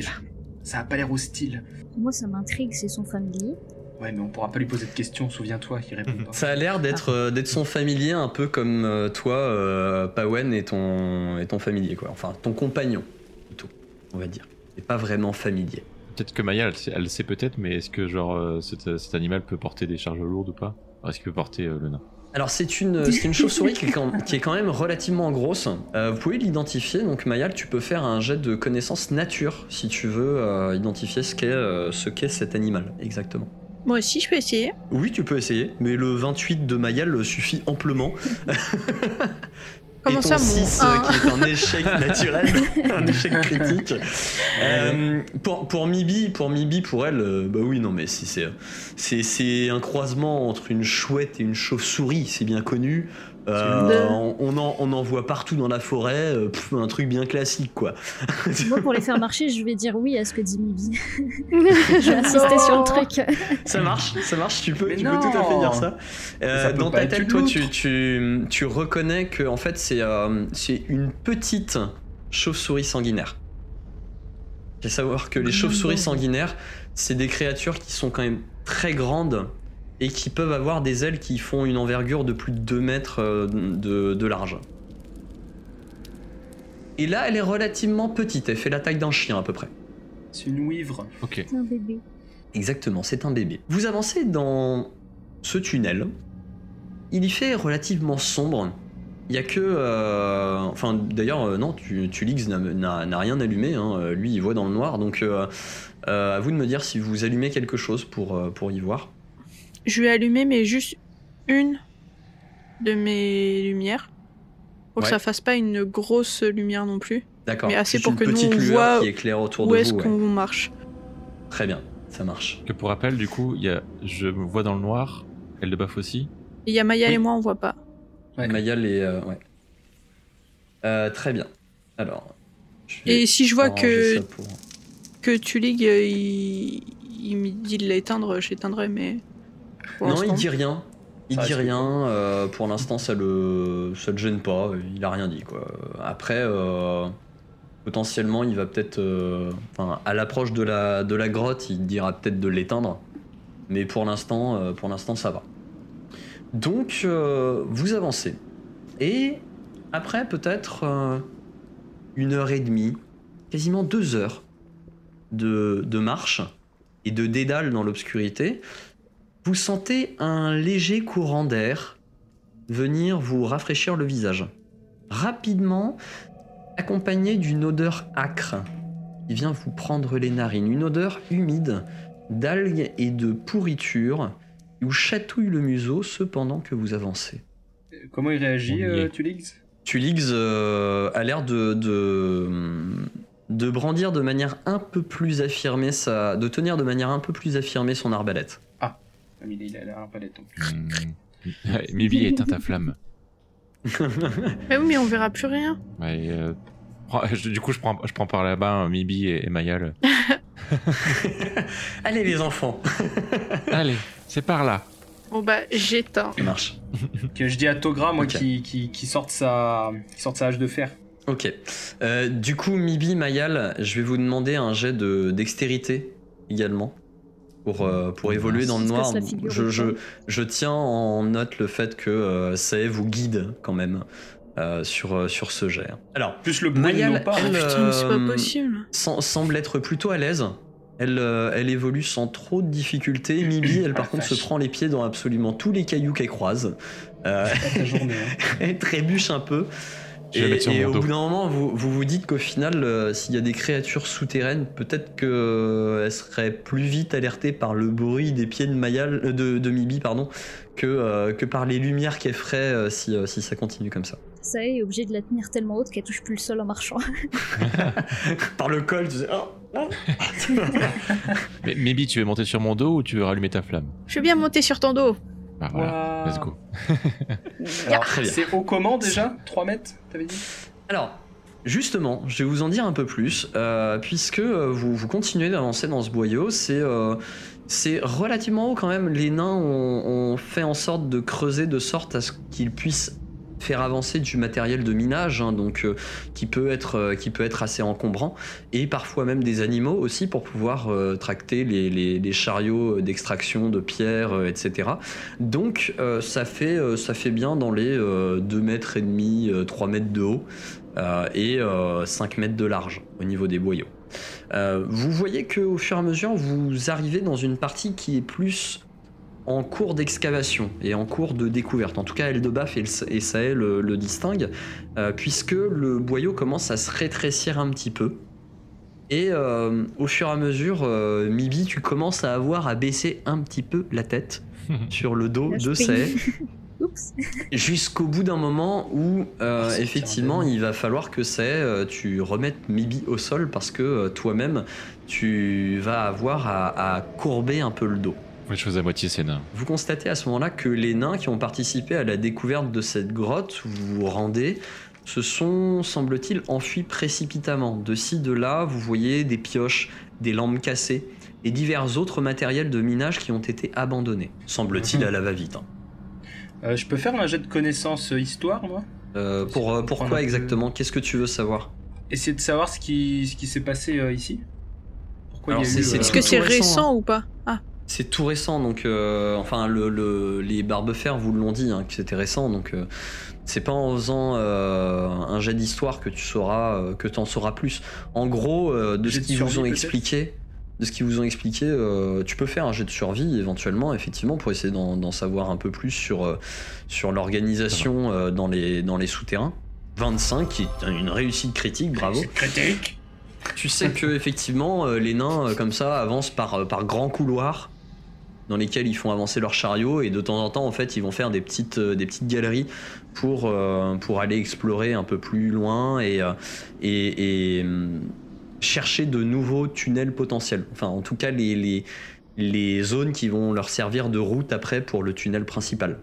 Speaker 6: ça a pas l'air hostile.
Speaker 5: Moi, ça m'intrigue, c'est son familier.
Speaker 6: Ouais, mais on pourra pas lui poser de questions, souviens-toi, il répond pas.
Speaker 1: Ça a l'air d'être euh, d'être son familier, un peu comme euh, toi, euh, Pawen, et ton, et ton familier, quoi. Enfin, ton compagnon, plutôt, on va dire. Et pas vraiment familier.
Speaker 4: Peut-être que Maya, elle, sait- elle sait peut-être, mais est-ce que genre euh, cet, cet animal peut porter des charges lourdes ou pas? Alors, Est-ce qu'il peut porter euh, le nain?
Speaker 1: Alors c'est une, c'est une chauve-souris qui, est quand- qui est quand même relativement grosse. Euh, vous pouvez l'identifier, donc Mayal, tu peux faire un jet de connaissance nature si tu veux euh, identifier ce qu'est euh, ce qu'est cet animal, exactement.
Speaker 3: Moi aussi, je peux essayer.
Speaker 1: Oui, tu peux essayer, mais le 28 de Mayal suffit amplement.
Speaker 3: Comment
Speaker 1: Et ton
Speaker 3: ça, mon
Speaker 1: 6, euh,
Speaker 3: un
Speaker 1: qui est un échec naturel, un échec critique. Euh, pour, pour Mibi, pour Mibi, pour elle, euh, bah oui, non, mais si c'est, c'est, c'est un croisement entre une chouette et une chauve-souris, c'est bien connu. Euh, on, on en, on en voit partout dans la forêt, euh, pff, un truc bien classique, quoi.
Speaker 5: Moi, pour les faire marcher, je vais dire oui à ce que dit Mibi. je vais insister sur le truc.
Speaker 1: Ça marche, ça marche, tu peux, tu peux tout à fait dire ça. Euh,
Speaker 6: Ça
Speaker 1: dans ta tête, toi, tu, tu, tu reconnais que en fait, c'est euh, c'est une petite chauve-souris sanguinaire. Il faut savoir que les chauves-souris sanguinaires, c'est des créatures qui sont quand même très grandes et qui peuvent avoir des ailes qui font une envergure de plus de 2 mètres euh, de, de large. Et là, elle est relativement petite, elle fait la taille d'un chien à peu près.
Speaker 6: C'est une ouivre.
Speaker 4: Ok.
Speaker 5: C'est un bébé.
Speaker 1: Exactement, c'est un bébé. Vous avancez dans ce tunnel. Il y fait relativement sombre. Il y a que... euh, Enfin, d'ailleurs, euh, non, tu, Tulix n'a- rien allumé. hein. Lui, il voit dans le noir. Donc, euh, euh, à vous de me dire si vous allumez quelque chose pour, euh, pour y voir.
Speaker 3: Je vais allumer, mais juste une de mes lumières. Pour que ça fasse pas une grosse lumière non plus.
Speaker 1: D'accord.
Speaker 3: Mais assez pour
Speaker 1: une
Speaker 3: que nous,
Speaker 1: petite
Speaker 3: on
Speaker 1: lueur
Speaker 3: voit
Speaker 1: qui éclaire autour
Speaker 3: Où
Speaker 1: de
Speaker 3: est-ce
Speaker 1: ouais.
Speaker 3: qu'on marche
Speaker 1: Très bien, ça marche.
Speaker 4: Que pour rappel, du coup, il y a, je me vois dans le noir, elle de baffe aussi.
Speaker 3: Il y a Maya
Speaker 1: Oui.
Speaker 3: et moi, on voit pas.
Speaker 6: Ouais.
Speaker 1: Mayal est... euh, ouais. Euh, très bien. Alors...
Speaker 3: Et si je vois que,
Speaker 1: pour-
Speaker 3: que Tulig, euh, il, il me dit de l'éteindre, j'éteindrai, mais. Pour
Speaker 1: Non, il dit rien. Il
Speaker 6: Ça
Speaker 1: dit rien. euh, pour l'instant, ça le, ça le gêne pas. Il a rien dit quoi. Après, euh, potentiellement, il va peut-être, euh, enfin, à l'approche de la de la grotte, il dira peut-être de l'éteindre. Mais pour l'instant, euh, pour l'instant, ça va. Donc, euh, vous avancez. Et après, peut-être euh, une heure et demie, quasiment deux heures de, de marche et de dédale dans l'obscurité, vous sentez un léger courant d'air venir vous rafraîchir le visage. Rapidement, accompagné d'une odeur âcre qui vient vous prendre les narines. Une odeur humide d'algues et de pourriture qui vous chatouille le museau cependant que vous avancez.
Speaker 6: Comment il réagit, euh. Tulix?
Speaker 1: Tulix euh, a l'air de, de, de brandir de manière un peu plus affirmée sa, de tenir de manière un peu plus affirmée son arbalète.
Speaker 6: Mais il a l'air pas d'être.
Speaker 4: Mibi, éteins ta flamme.
Speaker 3: Mais oui, mais on verra plus rien.
Speaker 4: Ouais, euh, prends- je- du coup, je prends, je prends par là-bas hein, Mibi et, et Mayal.
Speaker 1: Allez les enfants,
Speaker 4: Allez, c'est par là.
Speaker 3: Bon bah, j'éteins.
Speaker 1: ça marche.
Speaker 6: Que je dis à Togra, moi,
Speaker 1: Ok.
Speaker 6: qui, qui, qui sorte sa, qui sorte sa hache de fer.
Speaker 1: Ok. Euh, du coup, Mibi, Mayal, je vais vous demander un jet de dextérité également pour, euh, pour évoluer dans le noir. Je,
Speaker 5: ou
Speaker 1: je,
Speaker 5: pas
Speaker 1: je tiens en note le fait que euh, ça vous guide quand même euh, sur, euh, sur ce jet. Alors,
Speaker 6: Plus le
Speaker 1: Mayal,
Speaker 6: pas.
Speaker 1: elle,
Speaker 3: c'est pas
Speaker 1: euh,
Speaker 3: possible.
Speaker 1: sem- semble être plutôt à l'aise. Elle, euh, elle évolue sans trop de difficultés. Mibi, elle par
Speaker 6: Ah,
Speaker 1: contre se prend les pieds dans absolument tous les cailloux qu'elle croise. Euh,
Speaker 6: hein.
Speaker 1: elle trébuche un peu.
Speaker 4: Je vais
Speaker 1: Et,
Speaker 4: mettre sur
Speaker 1: et
Speaker 4: mon
Speaker 1: au
Speaker 4: dos.
Speaker 1: bout d'un moment, vous, vous vous dites qu'au final, euh, s'il y a des créatures souterraines, peut-être qu'elles seraient plus vite alertées par le bruit des pieds de, Mayal, euh, de, de Mibi pardon, que, euh, que par les lumières qu'elle ferait euh, si, euh, si ça continue comme ça.
Speaker 5: Ça y est, est obligé de la tenir tellement haute qu'elle touche plus le sol en marchant.
Speaker 1: Par le col, tu sais, oh, oh.
Speaker 4: Mais Mibi, tu veux monter sur mon dos ou tu veux rallumer ta flamme?
Speaker 3: Je vais bien monter sur ton dos.
Speaker 4: Bah voilà, let's go.
Speaker 6: Alors, c'est haut comment déjà 3 mètres, t'avais dit?
Speaker 1: Alors, justement, je vais vous en dire un peu plus, euh, puisque euh, vous, vous continuez d'avancer dans ce boyau. C'est euh, c'est relativement haut quand même. Les nains ont, ont fait en sorte de creuser de sorte à ce qu'ils puissent faire avancer du matériel de minage, hein, donc euh, qui peut être euh, qui peut être assez encombrant, et parfois même des animaux aussi pour pouvoir euh, tracter les, chariots d'extraction de pierres, etc. Donc ça fait ça fait bien dans les 2 mètres et demi, 3 mètres de haut et euh, 5 mètres de large au niveau des boyaux. Vous voyez que au fur et à mesure, vous arrivez dans une partie qui est plus en cours d'excavation et en cours de découverte. En tout cas, Eldebaf et, et Sahel le, le distinguent, euh, puisque le boyau commence à se rétrécir un petit peu. Et euh, au fur et à mesure, euh, Mibi, tu commences à avoir à baisser un petit peu la tête sur le dos de. Sahel.
Speaker 5: Oups.
Speaker 1: Jusqu'au bout d'un moment où, euh,
Speaker 6: Ah,
Speaker 1: effectivement, il va falloir que c'est euh, tu remettes Mibi au sol parce que euh, toi-même, tu vas avoir à, à courber un peu le dos.
Speaker 4: Les choses à moitié, c'est nain.
Speaker 1: Vous constatez à ce moment-là que les nains qui ont participé à la découverte de cette grotte, où vous vous rendez, se sont, semble-t-il, enfuis précipitamment. De ci, de là, vous voyez des pioches, des lampes cassées et divers autres matériels de minage qui ont été abandonnés. Semble-t-il à la va-vite. hein.
Speaker 6: Euh, Je peux faire un jet de connaissance euh, histoire, moi?
Speaker 1: Euh, pour, euh, pourquoi exactement? Qu'est-ce que tu veux savoir?
Speaker 6: Essayer de savoir ce qui, ce qui s'est passé euh, ici? Pourquoi
Speaker 1: Alors,
Speaker 6: il y a
Speaker 1: c'est-
Speaker 6: eu...
Speaker 1: c'est
Speaker 6: euh,
Speaker 3: Est-ce que c'est
Speaker 1: récent,
Speaker 3: récent ou pas? Ah,
Speaker 1: C'est tout récent, donc euh, enfin le, le- les barbefers vous l'ont dit hein, que c'était récent, donc euh, c'est pas en faisant euh, un jet d'histoire que tu sauras euh, que t'en sauras plus. En gros, euh, de ce
Speaker 6: de
Speaker 1: qu'ils vous
Speaker 6: survie,
Speaker 1: ont
Speaker 6: peut-être
Speaker 1: expliqué, de ce qu'ils vous ont expliqué, tu peux faire un jet de survie éventuellement, effectivement, pour essayer d'en savoir un peu plus sur sur l'organisation dans les dans les souterrains. 25, qui est une réussite critique, bravo.
Speaker 6: Critique
Speaker 1: Tu sais que effectivement les nains comme ça avancent par, par grands couloirs dans lesquels ils font avancer leurs chariots et de temps en temps en fait ils vont faire des petites, euh, galeries pour, euh, pour aller explorer un peu plus loin et, euh, hum, chercher de nouveaux tunnels potentiels. Enfin en tout cas les zones qui vont leur servir de route après pour le tunnel principal.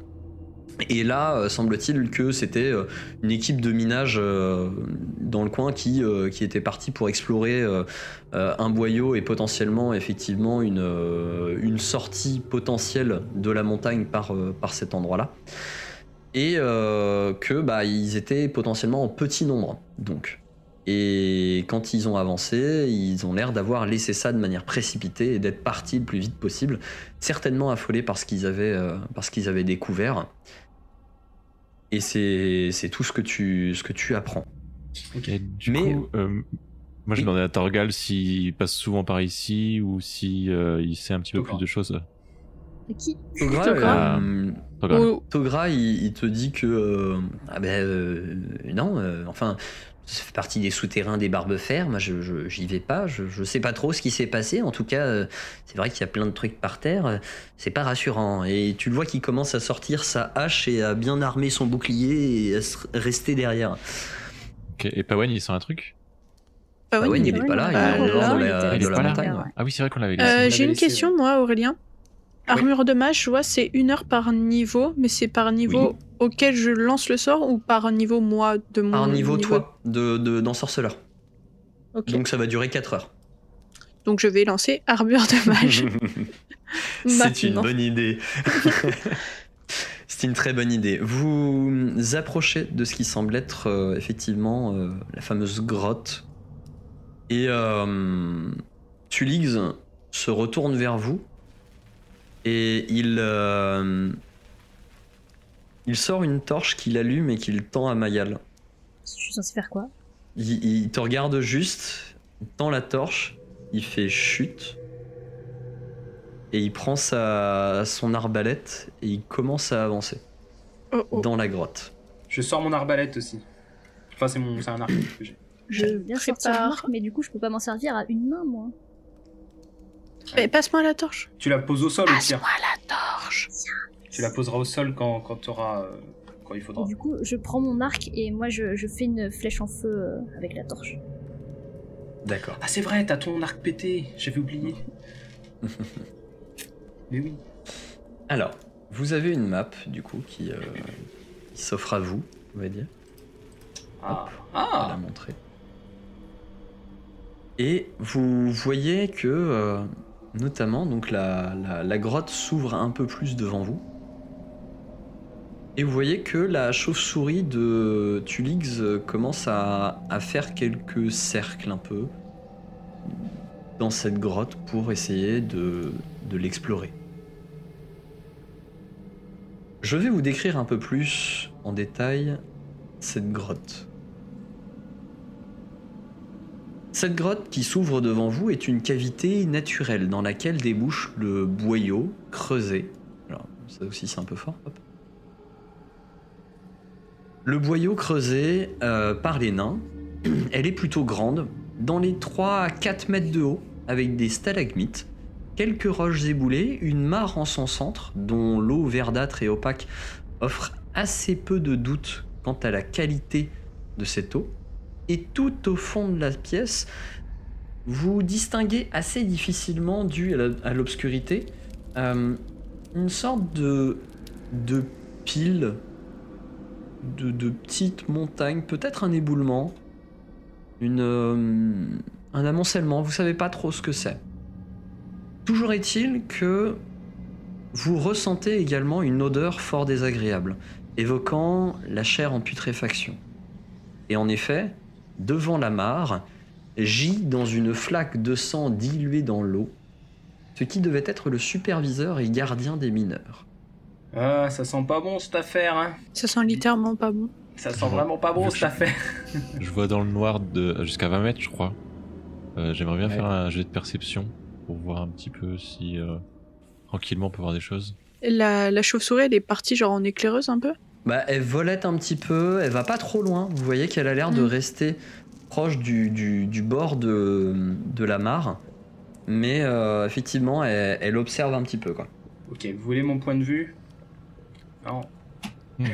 Speaker 1: Et là, euh, semble-t-il que c'était euh, une équipe de minage euh, dans le coin qui, qui était partie pour explorer un boyau et potentiellement effectivement une, une sortie potentielle de la montagne par, par cet endroit-là. Et que bah, ils étaient potentiellement en petit nombre. Donc. Et quand ils ont avancé, ils ont l'air d'avoir laissé ça de manière précipitée et d'être partis le plus vite possible, certainement affolés par ce qu'ils avaient, euh, par ce qu'ils avaient découvert. Et c'est tout ce que tu, ce que tu apprends.
Speaker 4: Et du
Speaker 1: Mais-
Speaker 4: coup, euh, moi je
Speaker 1: Oui.
Speaker 4: demandais à Torgal s'il passe souvent par ici ou si euh, il sait un petit peu plus de choses.
Speaker 5: Qui
Speaker 1: Togra,
Speaker 3: Togra.
Speaker 1: euh, Togra, il, il te dit que euh, ah ben euh, non, euh, enfin ça fait partie des souterrains des barbefers. Moi, je je- j'y vais pas. Je, je sais pas trop ce qui s'est passé. En tout cas, euh, c'est vrai qu'il y a plein de trucs par terre. C'est pas rassurant. Et tu le vois qu'il commence à sortir sa hache et à bien armer son bouclier et à se rester derrière.
Speaker 4: Ok, Et Pawen, il sent un truc?
Speaker 3: Ah
Speaker 1: Ah
Speaker 3: oui,
Speaker 1: ouais, il est pas là. Il
Speaker 3: Ah,
Speaker 1: est en dehors de
Speaker 3: là,
Speaker 1: la,
Speaker 4: là.
Speaker 1: montagne.
Speaker 5: Ouais.
Speaker 4: Ah oui, c'est vrai qu'on l'avait
Speaker 3: Euh. J'ai une
Speaker 6: laissé,
Speaker 3: question, moi, Aurélien. Armure de mage, je vois, c'est une heure par niveau, mais c'est par niveau auquel je lance le sort ou par niveau moi de mon
Speaker 1: Par niveau, toi, de, de, d'ensorceleur. Donc ça va durer 4 heures.
Speaker 3: Donc je vais lancer armure de mage.
Speaker 1: C'est une bonne idée. C'est une très bonne idée. Vous approchez de ce qui semble être euh, effectivement euh, la fameuse grotte. Et euh, Tulix se retourne vers vous. Et il, il sort une torche qu'il allume et qu'il tend à Mayal.
Speaker 5: Je suis censé faire quoi?
Speaker 1: Il, il te regarde juste, il tend la torche, il fait chute. Et il prend sa, son arbalète et il commence à avancer
Speaker 3: Oh, oh.
Speaker 1: dans la grotte.
Speaker 6: Je sors mon arbalète aussi. Enfin, c'est mon, c'est un arc que j'ai.
Speaker 5: Je veux bien sortir
Speaker 3: prépare.
Speaker 5: mon arc, mais du coup, je peux pas m'en servir à une main, moi.
Speaker 3: Mais passe-moi la torche.
Speaker 6: Tu la poses au sol au pire.
Speaker 3: Passe-moi la torche.
Speaker 6: Tu la poseras au sol quand, quand t'auras, euh, quand il faudra.
Speaker 5: Et du coup, je prends mon arc et moi, je, je fais une flèche en feu euh, avec la torche.
Speaker 1: D'accord.
Speaker 6: Ah, c'est vrai, t'as ton arc pété. J'avais oublié. Mais oui.
Speaker 1: Alors, vous avez une map du coup qui, euh, qui s'offre à vous, on va dire.
Speaker 6: Ah.
Speaker 1: On va la
Speaker 6: Ah.
Speaker 1: montrer. Et vous voyez que, euh, notamment, donc la, la- la grotte s'ouvre un peu plus devant vous. Et vous voyez que la chauve-souris de Tulix euh, commence à, faire quelques cercles un peu dans cette grotte pour essayer de, l'explorer. Je vais vous décrire un peu plus en détail cette grotte. Cette grotte qui s'ouvre devant vous est une cavité naturelle dans laquelle débouche le boyau creusé. Alors, ça aussi c'est un peu fort. Le boyau creusé euh, par les nains, elle est plutôt grande, dans les 3 à 4 mètres de haut, avec des stalagmites, quelques roches éboulées, une mare en son centre, dont l'eau verdâtre et opaque offre assez peu de doute quant à la qualité de cette eau. Et tout au fond de la pièce, vous distinguez assez difficilement, dû à l'obscurité, euh, une sorte de pile, de, petites montagnes, peut-être un éboulement, euh, un amoncellement, vous savez pas trop ce que c'est. Toujours est-il que vous ressentez également une odeur fort désagréable, évoquant la chair en putréfaction. Et en effet, devant la mare, gît dans une flaque de sang diluée dans l'eau, ce qui devait être le superviseur et gardien des mineurs.
Speaker 6: Ah, ça sent pas bon cette affaire, hein.
Speaker 3: Ça sent littéralement pas bon.
Speaker 6: Ça sent vraiment pas bon
Speaker 4: Je-
Speaker 6: cette affaire.
Speaker 4: Je vois dans le noir de jusqu'à 20 mètres, je crois. Euh, J'aimerais bien
Speaker 1: Ouais.
Speaker 4: faire un jet de perception pour voir un petit peu si euh, tranquillement on peut voir des choses.
Speaker 3: La, la chauve-souris, elle est partie genre en éclaireuse un peu?
Speaker 1: Bah, elle volette un petit peu, elle va pas trop loin. Vous voyez qu'elle a l'air de
Speaker 3: Mm.
Speaker 1: rester proche du, du- du bord de, de la mare. Mais euh, effectivement, elle, elle observe un petit peu. Quoi.
Speaker 6: Ok, vous voulez mon point de vue? Non.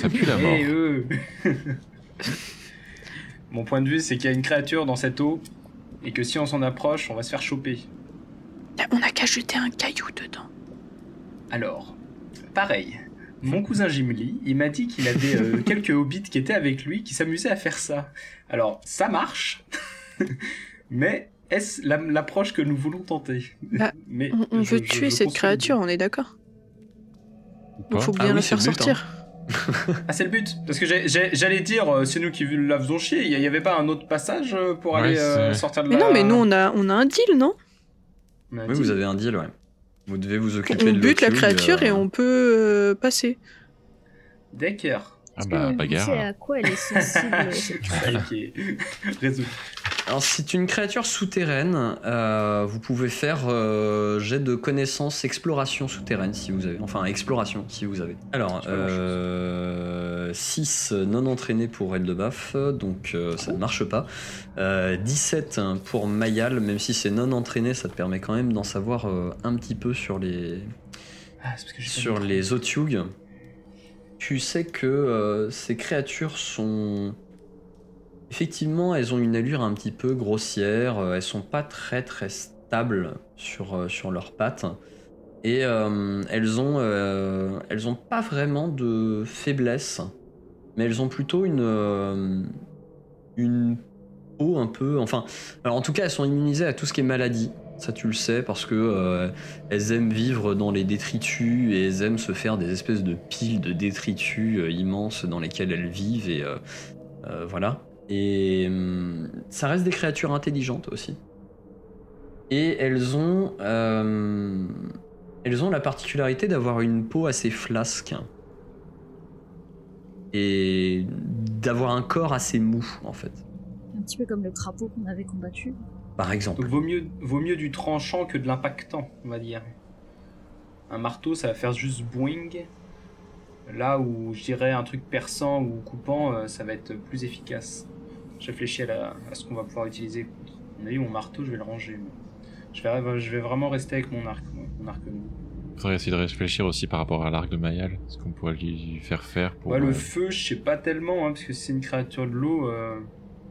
Speaker 4: Ça pue la mort.
Speaker 6: Eh, eux Mon point de vue, c'est qu'il y a une créature dans cette eau et que si on s'en approche, on va se faire choper.
Speaker 3: On a qu'à jeter un caillou dedans.
Speaker 6: Alors, pareil. Mon cousin Gimli, il m'a dit qu'il avait euh, quelques hobbits qui étaient avec lui qui s'amusaient à faire ça. Alors, ça marche, mais est-ce la- l'approche que nous voulons tenter?
Speaker 3: Bah,
Speaker 6: mais
Speaker 3: On, on
Speaker 6: je-
Speaker 3: veut
Speaker 6: je-
Speaker 3: tuer
Speaker 6: je
Speaker 3: cette créature, on est d'accord?
Speaker 4: Pas
Speaker 3: faut
Speaker 1: Ah
Speaker 3: bien
Speaker 1: oui, c'est
Speaker 3: faire
Speaker 1: le but,
Speaker 3: sortir.
Speaker 6: Ah, c'est le but Parce que j'allais dire, euh, c'est nous qui la faisons chier, il y avait pas un autre passage euh, pour
Speaker 4: Ouais,
Speaker 6: aller euh,
Speaker 4: c'est-
Speaker 6: sortir de
Speaker 3: Mais
Speaker 6: la...
Speaker 3: non, mais nous on a, on a un deal, non?
Speaker 6: On
Speaker 1: Oui, vous avez un deal, ouais. Vous devez vous occuper
Speaker 3: On
Speaker 1: de
Speaker 3: bute la créature
Speaker 1: euh,
Speaker 3: et on peut euh, passer.
Speaker 6: D'accord.
Speaker 4: Ah bah, bagarre.
Speaker 5: savez à quoi elle est sensible cette
Speaker 1: Alors, c'est une créature souterraine. euh, vous pouvez faire euh, jet de connaissance exploration souterraine si vous avez. Enfin, exploration si vous avez. Alors, euh, 6 non entraînés pour Eldebaf, donc euh, ça ne marche pas. Euh, 17 pour Mayal, même si c'est non entraîné, ça te permet quand même d'en savoir un petit peu sur les,
Speaker 6: Ah, parce que
Speaker 1: sur les Otyug, tu sais que ces créatures sont. Effectivement, elles ont une allure un petit peu grossière, euh, elles sont pas très très stables sur, euh, sur leurs pattes. Et euh, elles ont, elles ont pas vraiment de faiblesse, mais elles ont plutôt une, une peau un peu. Enfin, alors en tout cas, elles sont immunisées à tout ce qui est maladie. Ça, tu le sais, parce que elles aiment vivre dans les détritus et elles aiment se faire des espèces de piles de détritus immenses dans lesquelles elles vivent et voilà. Et hum, ça reste des créatures intelligentes aussi. Et elles ont, euh, elles ont la particularité d'avoir une peau assez flasque et d'avoir un corps assez mou en fait.
Speaker 5: Un petit peu comme le crapaud qu'on avait combattu.
Speaker 1: Par exemple.
Speaker 6: Donc vaut mieux, vaut mieux du tranchant que de l'impactant, on va dire. Un marteau, ça va faire juste boing. Là où je dirais un truc perçant ou coupant, euh, ça va être plus efficace. Je réfléchis à, la- à ce qu'on va pouvoir utiliser. On a eu mon marteau, je vais le ranger. Je vais, je vais vraiment rester avec mon arc, mon arc nu.
Speaker 4: Faudrait essayer de réfléchir aussi par rapport à l'arc de Mayal, ce qu'on pourrait lui faire faire pour.
Speaker 6: Ouais,
Speaker 4: euh,
Speaker 6: le feu, je sais pas tellement, hein, parce que si c'est une créature de l'eau, euh,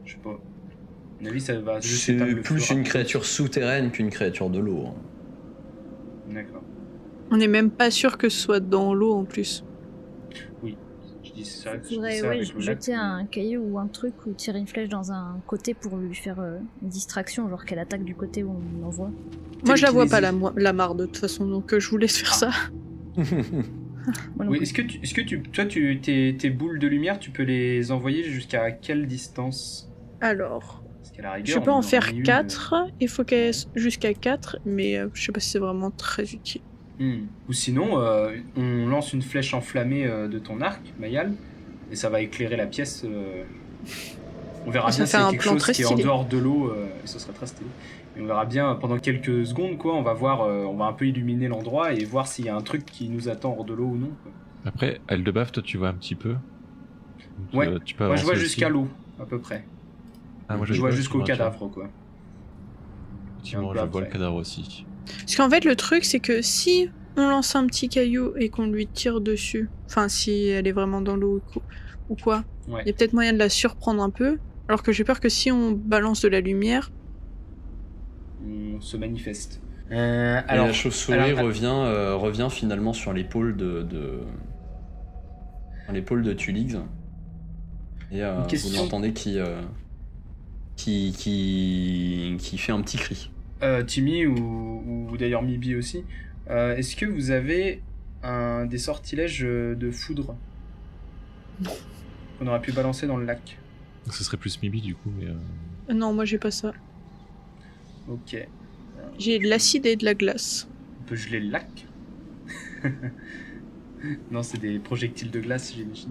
Speaker 6: je sais pas. À mon avis, ça va
Speaker 1: C'est
Speaker 6: le
Speaker 1: plus une créature souterraine qu'une créature de l'eau. hein.
Speaker 6: D'accord.
Speaker 3: On n'est même pas sûr que ce soit dans l'eau en plus.
Speaker 6: Je dis
Speaker 5: Faudrait
Speaker 6: ça
Speaker 5: ouais, jeter un caillou ou un truc ou tirer une flèche dans un côté pour lui faire euh, une distraction, genre qu'elle attaque du côté où on l'envoie.
Speaker 3: Moi, je la vois pas la, la mare de toute façon, donc euh, je vous laisse faire ça.
Speaker 6: Oui,
Speaker 5: plus.
Speaker 6: est-ce que, tu, est-ce que tu, toi, tu, tes, tes boules de lumière, tu peux les envoyer jusqu'à quelle distance?
Speaker 3: Alors,
Speaker 6: rigueur,
Speaker 3: je peux en
Speaker 6: en
Speaker 3: faire
Speaker 6: a eu une-
Speaker 3: 4, il faut qu'elle jusqu'à 4, mais euh, je sais pas si c'est vraiment très utile.
Speaker 6: Hmm. Ou sinon, euh, on lance une flèche enflammée euh, de ton arc, Mayal, et ça va éclairer la pièce. euh, On verra
Speaker 3: Ça
Speaker 6: bien
Speaker 3: fait
Speaker 6: si c'est
Speaker 3: un
Speaker 6: quelque
Speaker 3: plan
Speaker 6: chose
Speaker 3: très
Speaker 6: qui est en
Speaker 3: stylé.
Speaker 6: dehors de l'eau, euh, et ce serait très stylé. Et on verra bien pendant quelques secondes, quoi. On va voir, euh, on va un peu illuminer l'endroit et voir s'il y a un truc qui nous attend hors de l'eau ou non. quoi.
Speaker 4: Après, Eldebaf, toi, tu vois un petit peu. Donc,
Speaker 6: Ouais.
Speaker 4: euh, tu peux
Speaker 6: Moi, je vois jusqu'à l'eau, à peu près.
Speaker 4: Ah, moi,
Speaker 6: je vois
Speaker 4: pas,
Speaker 6: jusqu'au
Speaker 4: tu vois,
Speaker 6: cadavre, quoi.
Speaker 4: Effectivement,
Speaker 6: Un peu
Speaker 4: je vois le
Speaker 6: après.
Speaker 4: cadavre aussi.
Speaker 3: Parce qu'en fait, le truc, c'est que si on lance un petit caillou et qu'on lui tire dessus, enfin, si elle est vraiment dans l'eau ou quoi, il
Speaker 6: Ouais.
Speaker 3: y a peut-être moyen de la surprendre un peu. Alors que j'ai peur que si on balance de la lumière,
Speaker 6: On se manifeste. Euh,
Speaker 1: Et
Speaker 6: alors,
Speaker 1: la chauve-souris revient, euh, revient finalement sur l'épaule de, de... sur l'épaule de Tulix. Et euh, vous l'entendez qui, euh, qui, qui, qui fait un petit cri.
Speaker 6: Euh, Timmy ou, ou d'ailleurs Mibi aussi, euh, est-ce que vous avez un, des sortilèges euh, de foudre qu'on aurait pu balancer dans le lac?
Speaker 4: Donc, ce serait plus Mibi, du coup. Mais, euh,
Speaker 3: non, moi j'ai pas ça.
Speaker 6: Ok.
Speaker 3: J'ai de l'acide et de la glace.
Speaker 6: On peut geler le lac? Non, c'est des projectiles de glace, j'imagine.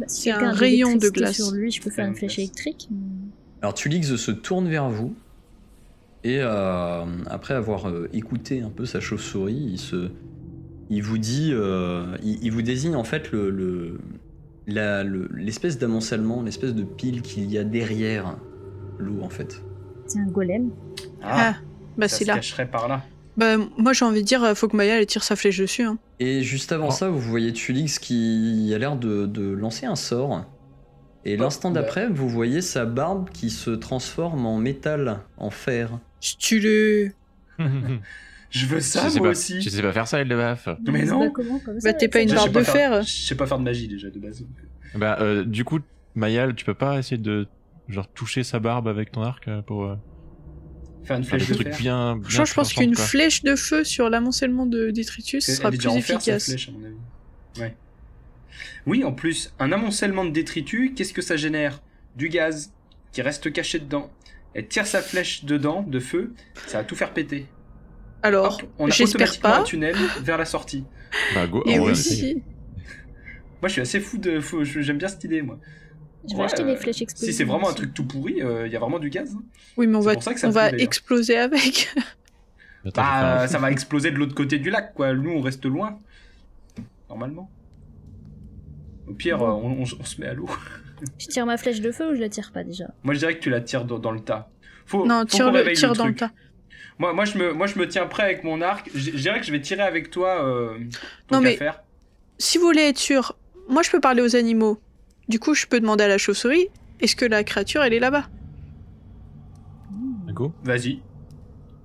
Speaker 5: Bah,
Speaker 3: C'est un rayon de glace.
Speaker 5: Sur lui, je peux faire une flèche
Speaker 6: glace.
Speaker 5: électrique. mais-
Speaker 1: Alors Tulix se tourne vers vous et euh, après avoir euh, écouté un peu sa chauve-souris, il se, il vous dit, euh, il, il vous désigne en fait le, le- la- le- l'espèce d'amoncellement, l'espèce de pile qu'il y a derrière l'eau en fait.
Speaker 5: C'est un golem.
Speaker 3: Ah, bah
Speaker 6: ça
Speaker 3: c'est
Speaker 6: se
Speaker 3: là.
Speaker 6: cacherait par là.
Speaker 3: Bah moi j'ai envie de dire, faut que Maya elle tire sa flèche dessus. Hein.
Speaker 1: Et juste avant
Speaker 4: Oh.
Speaker 1: ça, vous voyez Tulix qui a l'air de, de lancer un sort. Et
Speaker 6: Oh,
Speaker 1: l'instant
Speaker 6: bah.
Speaker 1: d'après, vous voyez sa barbe qui se transforme en métal, en fer.
Speaker 3: Stylé.
Speaker 6: Je veux ça,
Speaker 4: je sais
Speaker 6: moi
Speaker 4: pas,
Speaker 6: aussi
Speaker 4: Je sais pas faire ça, Eldebaf.
Speaker 6: Mais
Speaker 5: On se
Speaker 6: non.
Speaker 5: bat comment, comme ça,
Speaker 3: Bah, t'es pas une
Speaker 6: pas
Speaker 3: de fer.
Speaker 6: Je sais pas faire de magie déjà de base.
Speaker 4: Bah, euh, du coup, Mayal, tu peux pas essayer de genre toucher sa barbe avec ton arc euh, pour euh,
Speaker 6: Faire une
Speaker 4: faire
Speaker 6: flèche de
Speaker 4: trucs
Speaker 6: fer.
Speaker 4: bien. bien
Speaker 3: Franchement, je pense qu'une flèche de feu sur l'amoncellement de détritus
Speaker 6: Elle
Speaker 3: sera plus
Speaker 6: fer,
Speaker 3: efficace.
Speaker 6: flèche, à mon avis. Ouais. Oui, en plus, un amoncellement de détritus, qu'est-ce que ça génère? Du gaz qui reste caché dedans. Elle tire sa flèche dedans, de feu, ça va tout faire péter.
Speaker 3: Alors,
Speaker 6: Hop, on a automatiquement
Speaker 3: pas.
Speaker 6: un tunnel vers la sortie.
Speaker 4: Bah, go.
Speaker 3: Et aussi,
Speaker 6: Moi, je suis assez fou de. fou- J'aime bien cette idée, moi.
Speaker 5: Je vais
Speaker 6: Ouais,
Speaker 5: acheter
Speaker 6: euh,
Speaker 5: des flèches explosives.
Speaker 6: Si c'est vraiment un truc tout pourri, il y a vraiment du gaz. hein.
Speaker 3: oui, mais on va,
Speaker 6: ça que ça
Speaker 3: on va exploser avec.
Speaker 6: Bah, ça va exploser de l'autre côté du lac, quoi. Nous, on reste loin. Normalement. Au pire,
Speaker 5: Bon.
Speaker 6: euh, on, on- on se met à l'eau.
Speaker 5: Je tire ma flèche de feu ou je la tire pas déjà?
Speaker 6: Moi, je dirais que tu la tires dans, dans le tas. Faut,
Speaker 3: non,
Speaker 6: faut
Speaker 3: tire, le, dans le tas.
Speaker 6: Moi, moi, je me, moi, je me tiens prêt avec mon arc. Je, je dirais que je vais tirer avec toi. Euh,
Speaker 3: Non, mais-
Speaker 6: faire.
Speaker 3: Si vous voulez être sûr, moi je peux parler aux animaux. Du coup, je peux demander à la chauve-souris est-ce que la créature elle est là-bas?
Speaker 4: Go.
Speaker 6: Vas-y.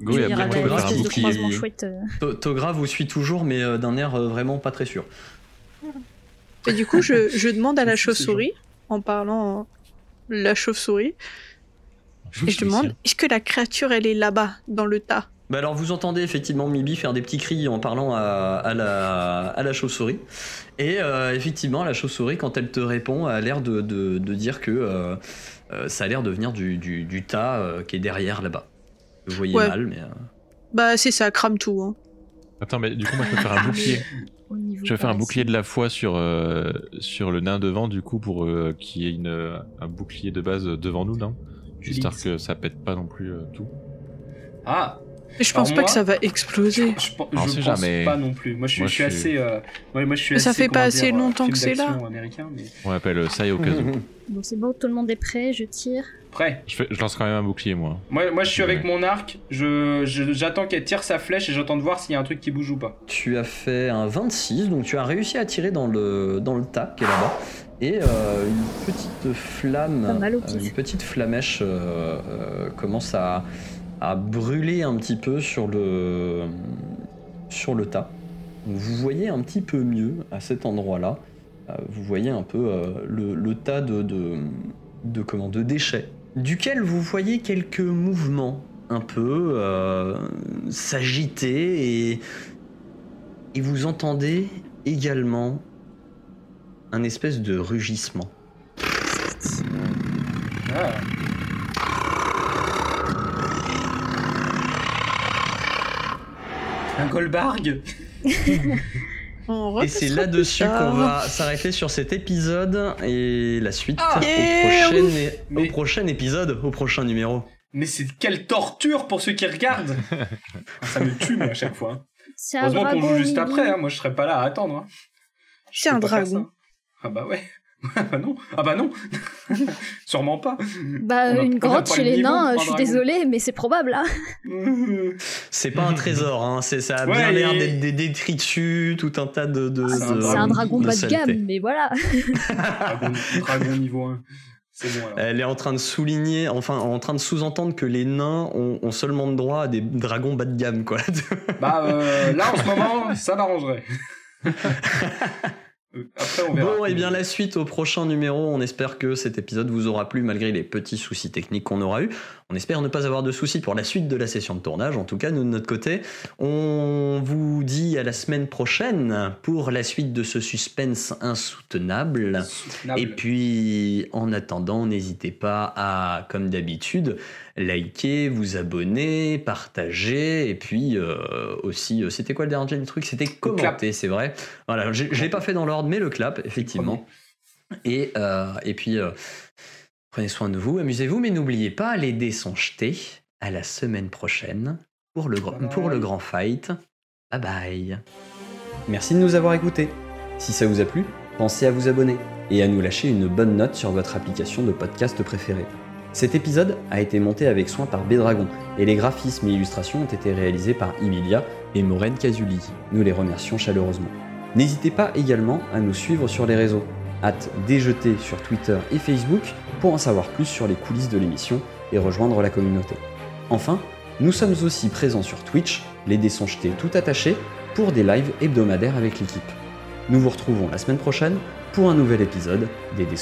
Speaker 4: Go,
Speaker 3: Il
Speaker 4: et
Speaker 3: y.
Speaker 1: To- Togra vous suit toujours, mais euh, d'un air euh, vraiment pas très sûr.
Speaker 3: Et du coup, je, je demande à la chauve-souris, en parlant euh, la chauve-souris, et je demande est-ce que la créature elle est là-bas, dans le tas?
Speaker 1: Bah alors vous entendez effectivement Mibi faire des petits cris en parlant à, à la, à la chauve-souris. Et euh, effectivement, la chauve-souris, quand elle te répond, a l'air de, de- de dire que euh, euh, ça a l'air de venir du, du- du tas euh, qui est derrière là-bas. Vous voyez
Speaker 3: Ouais.
Speaker 1: mal, mais... euh,
Speaker 3: Bah, c'est ça, crame tout. Hein.
Speaker 4: Attends, mais du coup, moi, je peux faire un bouclier.
Speaker 5: Au niveau
Speaker 4: Je vais faire un bouclier de la foi sur, euh, sur le nain devant, du coup, pour euh, qu'il y ait une, euh, un bouclier de base devant nous, non?
Speaker 6: Lix.
Speaker 4: que ça pète pas non plus euh, tout.
Speaker 6: Ah,
Speaker 3: Mais je
Speaker 6: Alors
Speaker 3: pense pas
Speaker 6: moi-
Speaker 3: que ça va exploser.
Speaker 6: je, je
Speaker 4: sait
Speaker 6: pense
Speaker 4: jamais.
Speaker 6: pas non plus. Moi, je suis,
Speaker 4: Moi,
Speaker 6: je suis
Speaker 4: je suis-
Speaker 6: assez. euh, ouais, moi, je suis
Speaker 3: Mais ça
Speaker 6: assez,
Speaker 3: fait pas assez
Speaker 6: dire,
Speaker 3: longtemps que c'est là.
Speaker 6: mais...
Speaker 4: On appelle ça et au cas où.
Speaker 5: Bon, c'est bon, tout le monde est prêt, je tire.
Speaker 6: Prêt?
Speaker 4: Je, fais- je lance quand même un bouclier, moi.
Speaker 6: Moi, moi, je suis avec
Speaker 4: Ouais.
Speaker 6: mon arc. Je, je- j'attends qu'elle tire sa flèche et j'attends de voir s'il y a un truc qui bouge ou pas.
Speaker 1: Tu as fait un 26, donc tu as réussi à tirer dans le, dans le tas qui est là-bas. Et euh, une petite flamme, euh, une petite flamèche euh, euh, commence à, à brûler un petit peu sur le, sur le tas. Donc vous voyez un petit peu mieux à cet endroit-là. Euh, vous voyez un peu euh, le, le tas de, de, de, comment, de déchets, duquel vous voyez quelques mouvements un peu euh, s'agiter et, et vous entendez également un espèce de rugissement.
Speaker 6: Ah. Un Goldbarg
Speaker 3: On
Speaker 1: Et c'est là-dessus qu'on va s'arrêter sur cet épisode et la suite
Speaker 6: Ah.
Speaker 1: au,
Speaker 3: Yeah.
Speaker 1: prochain, au
Speaker 6: Mais-
Speaker 1: prochain épisode, au prochain numéro.
Speaker 6: Mais c'est quelle torture pour ceux qui regardent Ça me tue, moi, à chaque fois. Heureusement qu'on joue juste après, hein. moi je serais pas là à attendre. hein.
Speaker 3: C'est un dragon.
Speaker 6: Ah bah ouais. Ah bah non. Ah bah non. Sûrement pas.
Speaker 5: Bah,
Speaker 6: a-
Speaker 5: une
Speaker 6: a
Speaker 5: grotte chez
Speaker 6: le
Speaker 5: les nains, je suis
Speaker 6: dragon.
Speaker 5: désolée, mais c'est probable, hein.
Speaker 1: C'est pas un trésor, hein, c'est, ça a bien l'air d'être des détritus, tout un tas de. de,
Speaker 6: C'est un
Speaker 1: de-
Speaker 5: C'est un dragon
Speaker 1: de
Speaker 5: bas de gamme, mais voilà.
Speaker 6: dragon, dragon niveau 1. C'est bon.
Speaker 1: Elle est en train de souligner, enfin en train de sous-entendre que les nains ont, ont seulement le droit à des dragons bas de gamme, quoi.
Speaker 6: Bah euh, là en ce moment, ça m'arrangerait. Après on verra.
Speaker 1: Bon, et bien la suite au prochain numéro. On espère que cet épisode vous aura plu malgré les petits soucis techniques qu'on aura eu. On espère ne pas avoir de soucis pour la suite de la session de tournage. En tout cas, nous de notre côté, on vous dit à la semaine prochaine pour la suite de ce suspense insoutenable.
Speaker 6: Soutenable.
Speaker 1: Et puis, en attendant, n'hésitez pas à, comme d'habitude, liker, vous abonner, partager, et puis euh, aussi, euh, c'était quoi le dernier truc? C'était commenter, c'est vrai. Voilà, je l'ai pas fait dans l'ordre, mais le clap, effectivement. Et, euh, et puis, euh, prenez soin de vous, amusez-vous, mais n'oubliez pas, les dés sont jetés. À la semaine prochaine pour le,
Speaker 6: bye.
Speaker 1: pour le grand fight. Bye bye. Merci de nous avoir écoutés. Si ça vous a plu, pensez à vous abonner et à nous lâcher une bonne note sur votre application de podcast préférée. Cet épisode a été monté avec soin par Bédragon et les graphismes et illustrations ont été réalisés par Emilia et Maureen Casuli. Nous les remercions chaleureusement. N'hésitez pas également à nous suivre sur les réseaux. Hâte déjeter sur Twitter et Facebook pour en savoir plus sur les coulisses de l'émission et rejoindre la communauté. Enfin, nous sommes aussi présents sur Twitch, les dés tout attachés, pour des lives hebdomadaires avec l'équipe. Nous vous retrouvons la semaine prochaine pour un nouvel épisode des dés.